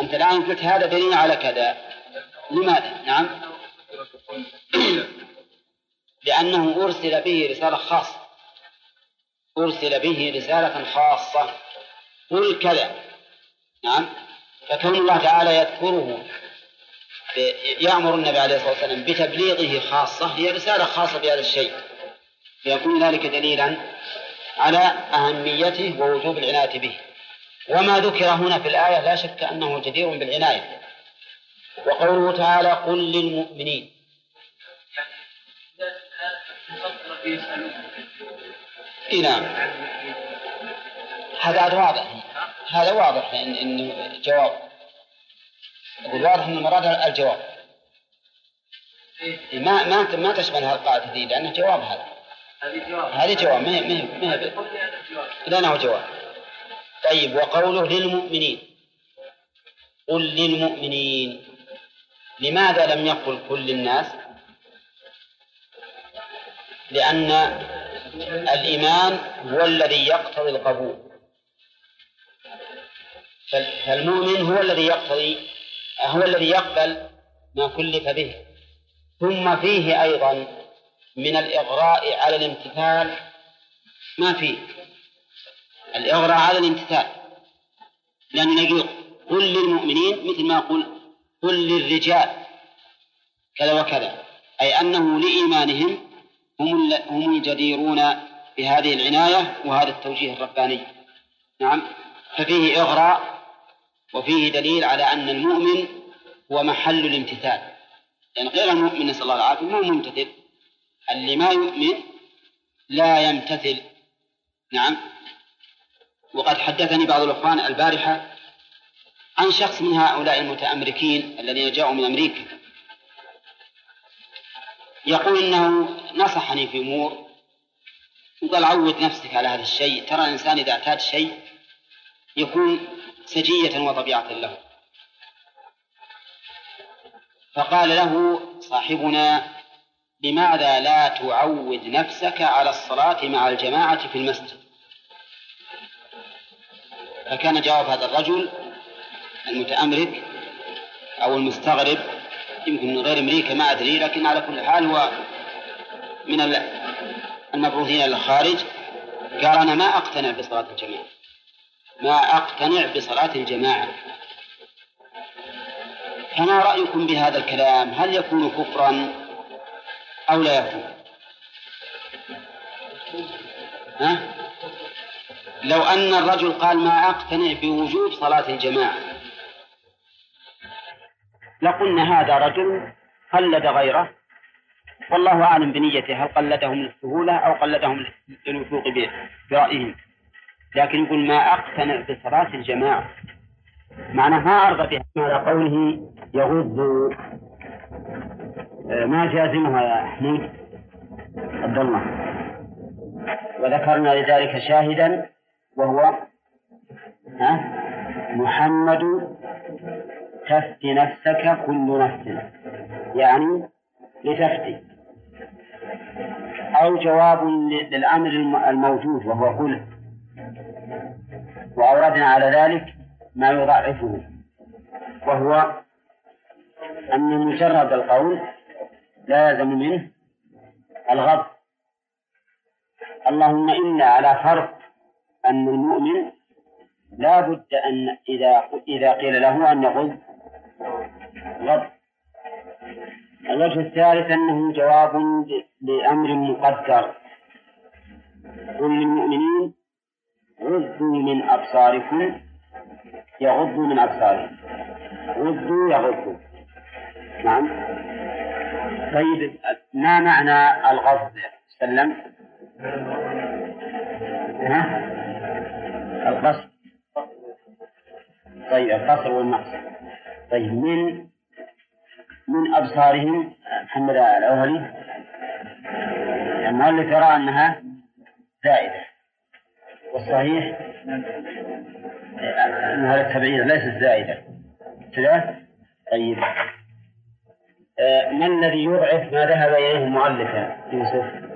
[SPEAKER 1] أنت الآن قلت هذا دليل على كذا. لماذا؟ نعم. لأنه أرسل به رسالة خاصة. أرسل به رسالة خاصة. قل كذا. نعم. فكون الله تعالى يذكره يأمر النبي عليه الصلاة والسلام بتبليغه خاصة هي رسالة خاصة بهذا الشيء. فيكون ذلك دليلا على أهميته ووجوب العناية به. وما ذكر هنا في الآية لا شك أنه جدير بالعناية. وقوله تعالى قل للمؤمنين. إيه نعم. هذا واضح. هذا واضح إن إنه جواب أقول واضح أن المراد الجواب. ما ما ما تشمل هذه القاعدة دي لأنه جواب هذا. هذه جواب. ما هي ما هي لأنه جواب. طيب وقوله للمؤمنين. قل للمؤمنين. لماذا لم يقل كل الناس؟ لأن الإيمان هو الذي يقتضي القبول. فالمؤمن هو الذي يقتضي هو الذي يقبل ما كلف به. ثم فيه أيضا من الإغراء على الامتثال. ما فيه الإغراء على الامتثال. لأن نقول قل للمؤمنين مثل ما قل قل للرجال. كذا وكذا. أي أنه لإيمانهم هم هم الجديرون بهذه العناية وهذا التوجيه الرباني. نعم. ففيه إغراء وفيه دليل على أن المؤمن هو محل الامتثال. يعني غير المؤمن نسأل الله العافية ما هو ممتثل اللي ما يؤمن لا يمتثل. نعم. وقد حدثني بعض الأخوان البارحة عن شخص من هؤلاء المتأمركين الذين جاءوا من أمريكا. يقول إنه نصحني في أمور وقال عود نفسك على هذا الشيء. ترى الإنسان إذا اعتاد شيء يكون سجية وطبيعة له. فقال له صاحبنا لماذا لا تعود نفسك على الصلاة مع الجماعة في المسجد؟ فكان جواب هذا الرجل المتأمرك أو المستغرب يمكن من غير أمريكا ما أدري لكن على كل حال هو من المبعوثين إلى الخارج. قال أنا ما أقتنع بصلاة الجماعة. ما أقتنع بصلاة الجماعة. فما رأيكم بهذا الكلام؟ هل يكون كفرا؟ أو لا يكون. ها؟ لو أن الرجل قال ما أقتنع بوجوب صلاة الجماعة لقلنا هذا رجل قلد غيره. والله أعلم بنيته هل قلدهم للسهولة أو قلدهم للوثوق برأيهم. لكن يقول ما أقتنع بصلاة الجماعة. معناه ما أرغب بها على قوله يغض ما جازمها يا حميد عبد الله. وذكرنا لذلك شاهدا وهو ها محمد تفتي نفسك كل نفس. يعني لتفتي أو جواب للأمر الموجود وهو قل. وأوردنا على ذلك ما يضعفه. وهو أن مجرد القول لا يلزم منه الغض اللهم إلا على فرض أن المؤمن لا بد أن إذا إذا قيل له أن يغض غض الوجه الثالث أنه جواب لأمر مقدر. قل للمؤمنين غضوا من أبصاركم يغضوا من أبصارهم. غضوا يغضوا. نعم. طيب ما معنى الغض سلم ها؟ القصد طيب القصر والمقصد طيب من من أبصارهم محمد الأولي المؤلف يرى أنها زائدة. والصحيح؟ أنها للتبعيض ليست زائدة. كذا طيب. ما الذي يضعف ما ذهب إليه المؤلف يوسف؟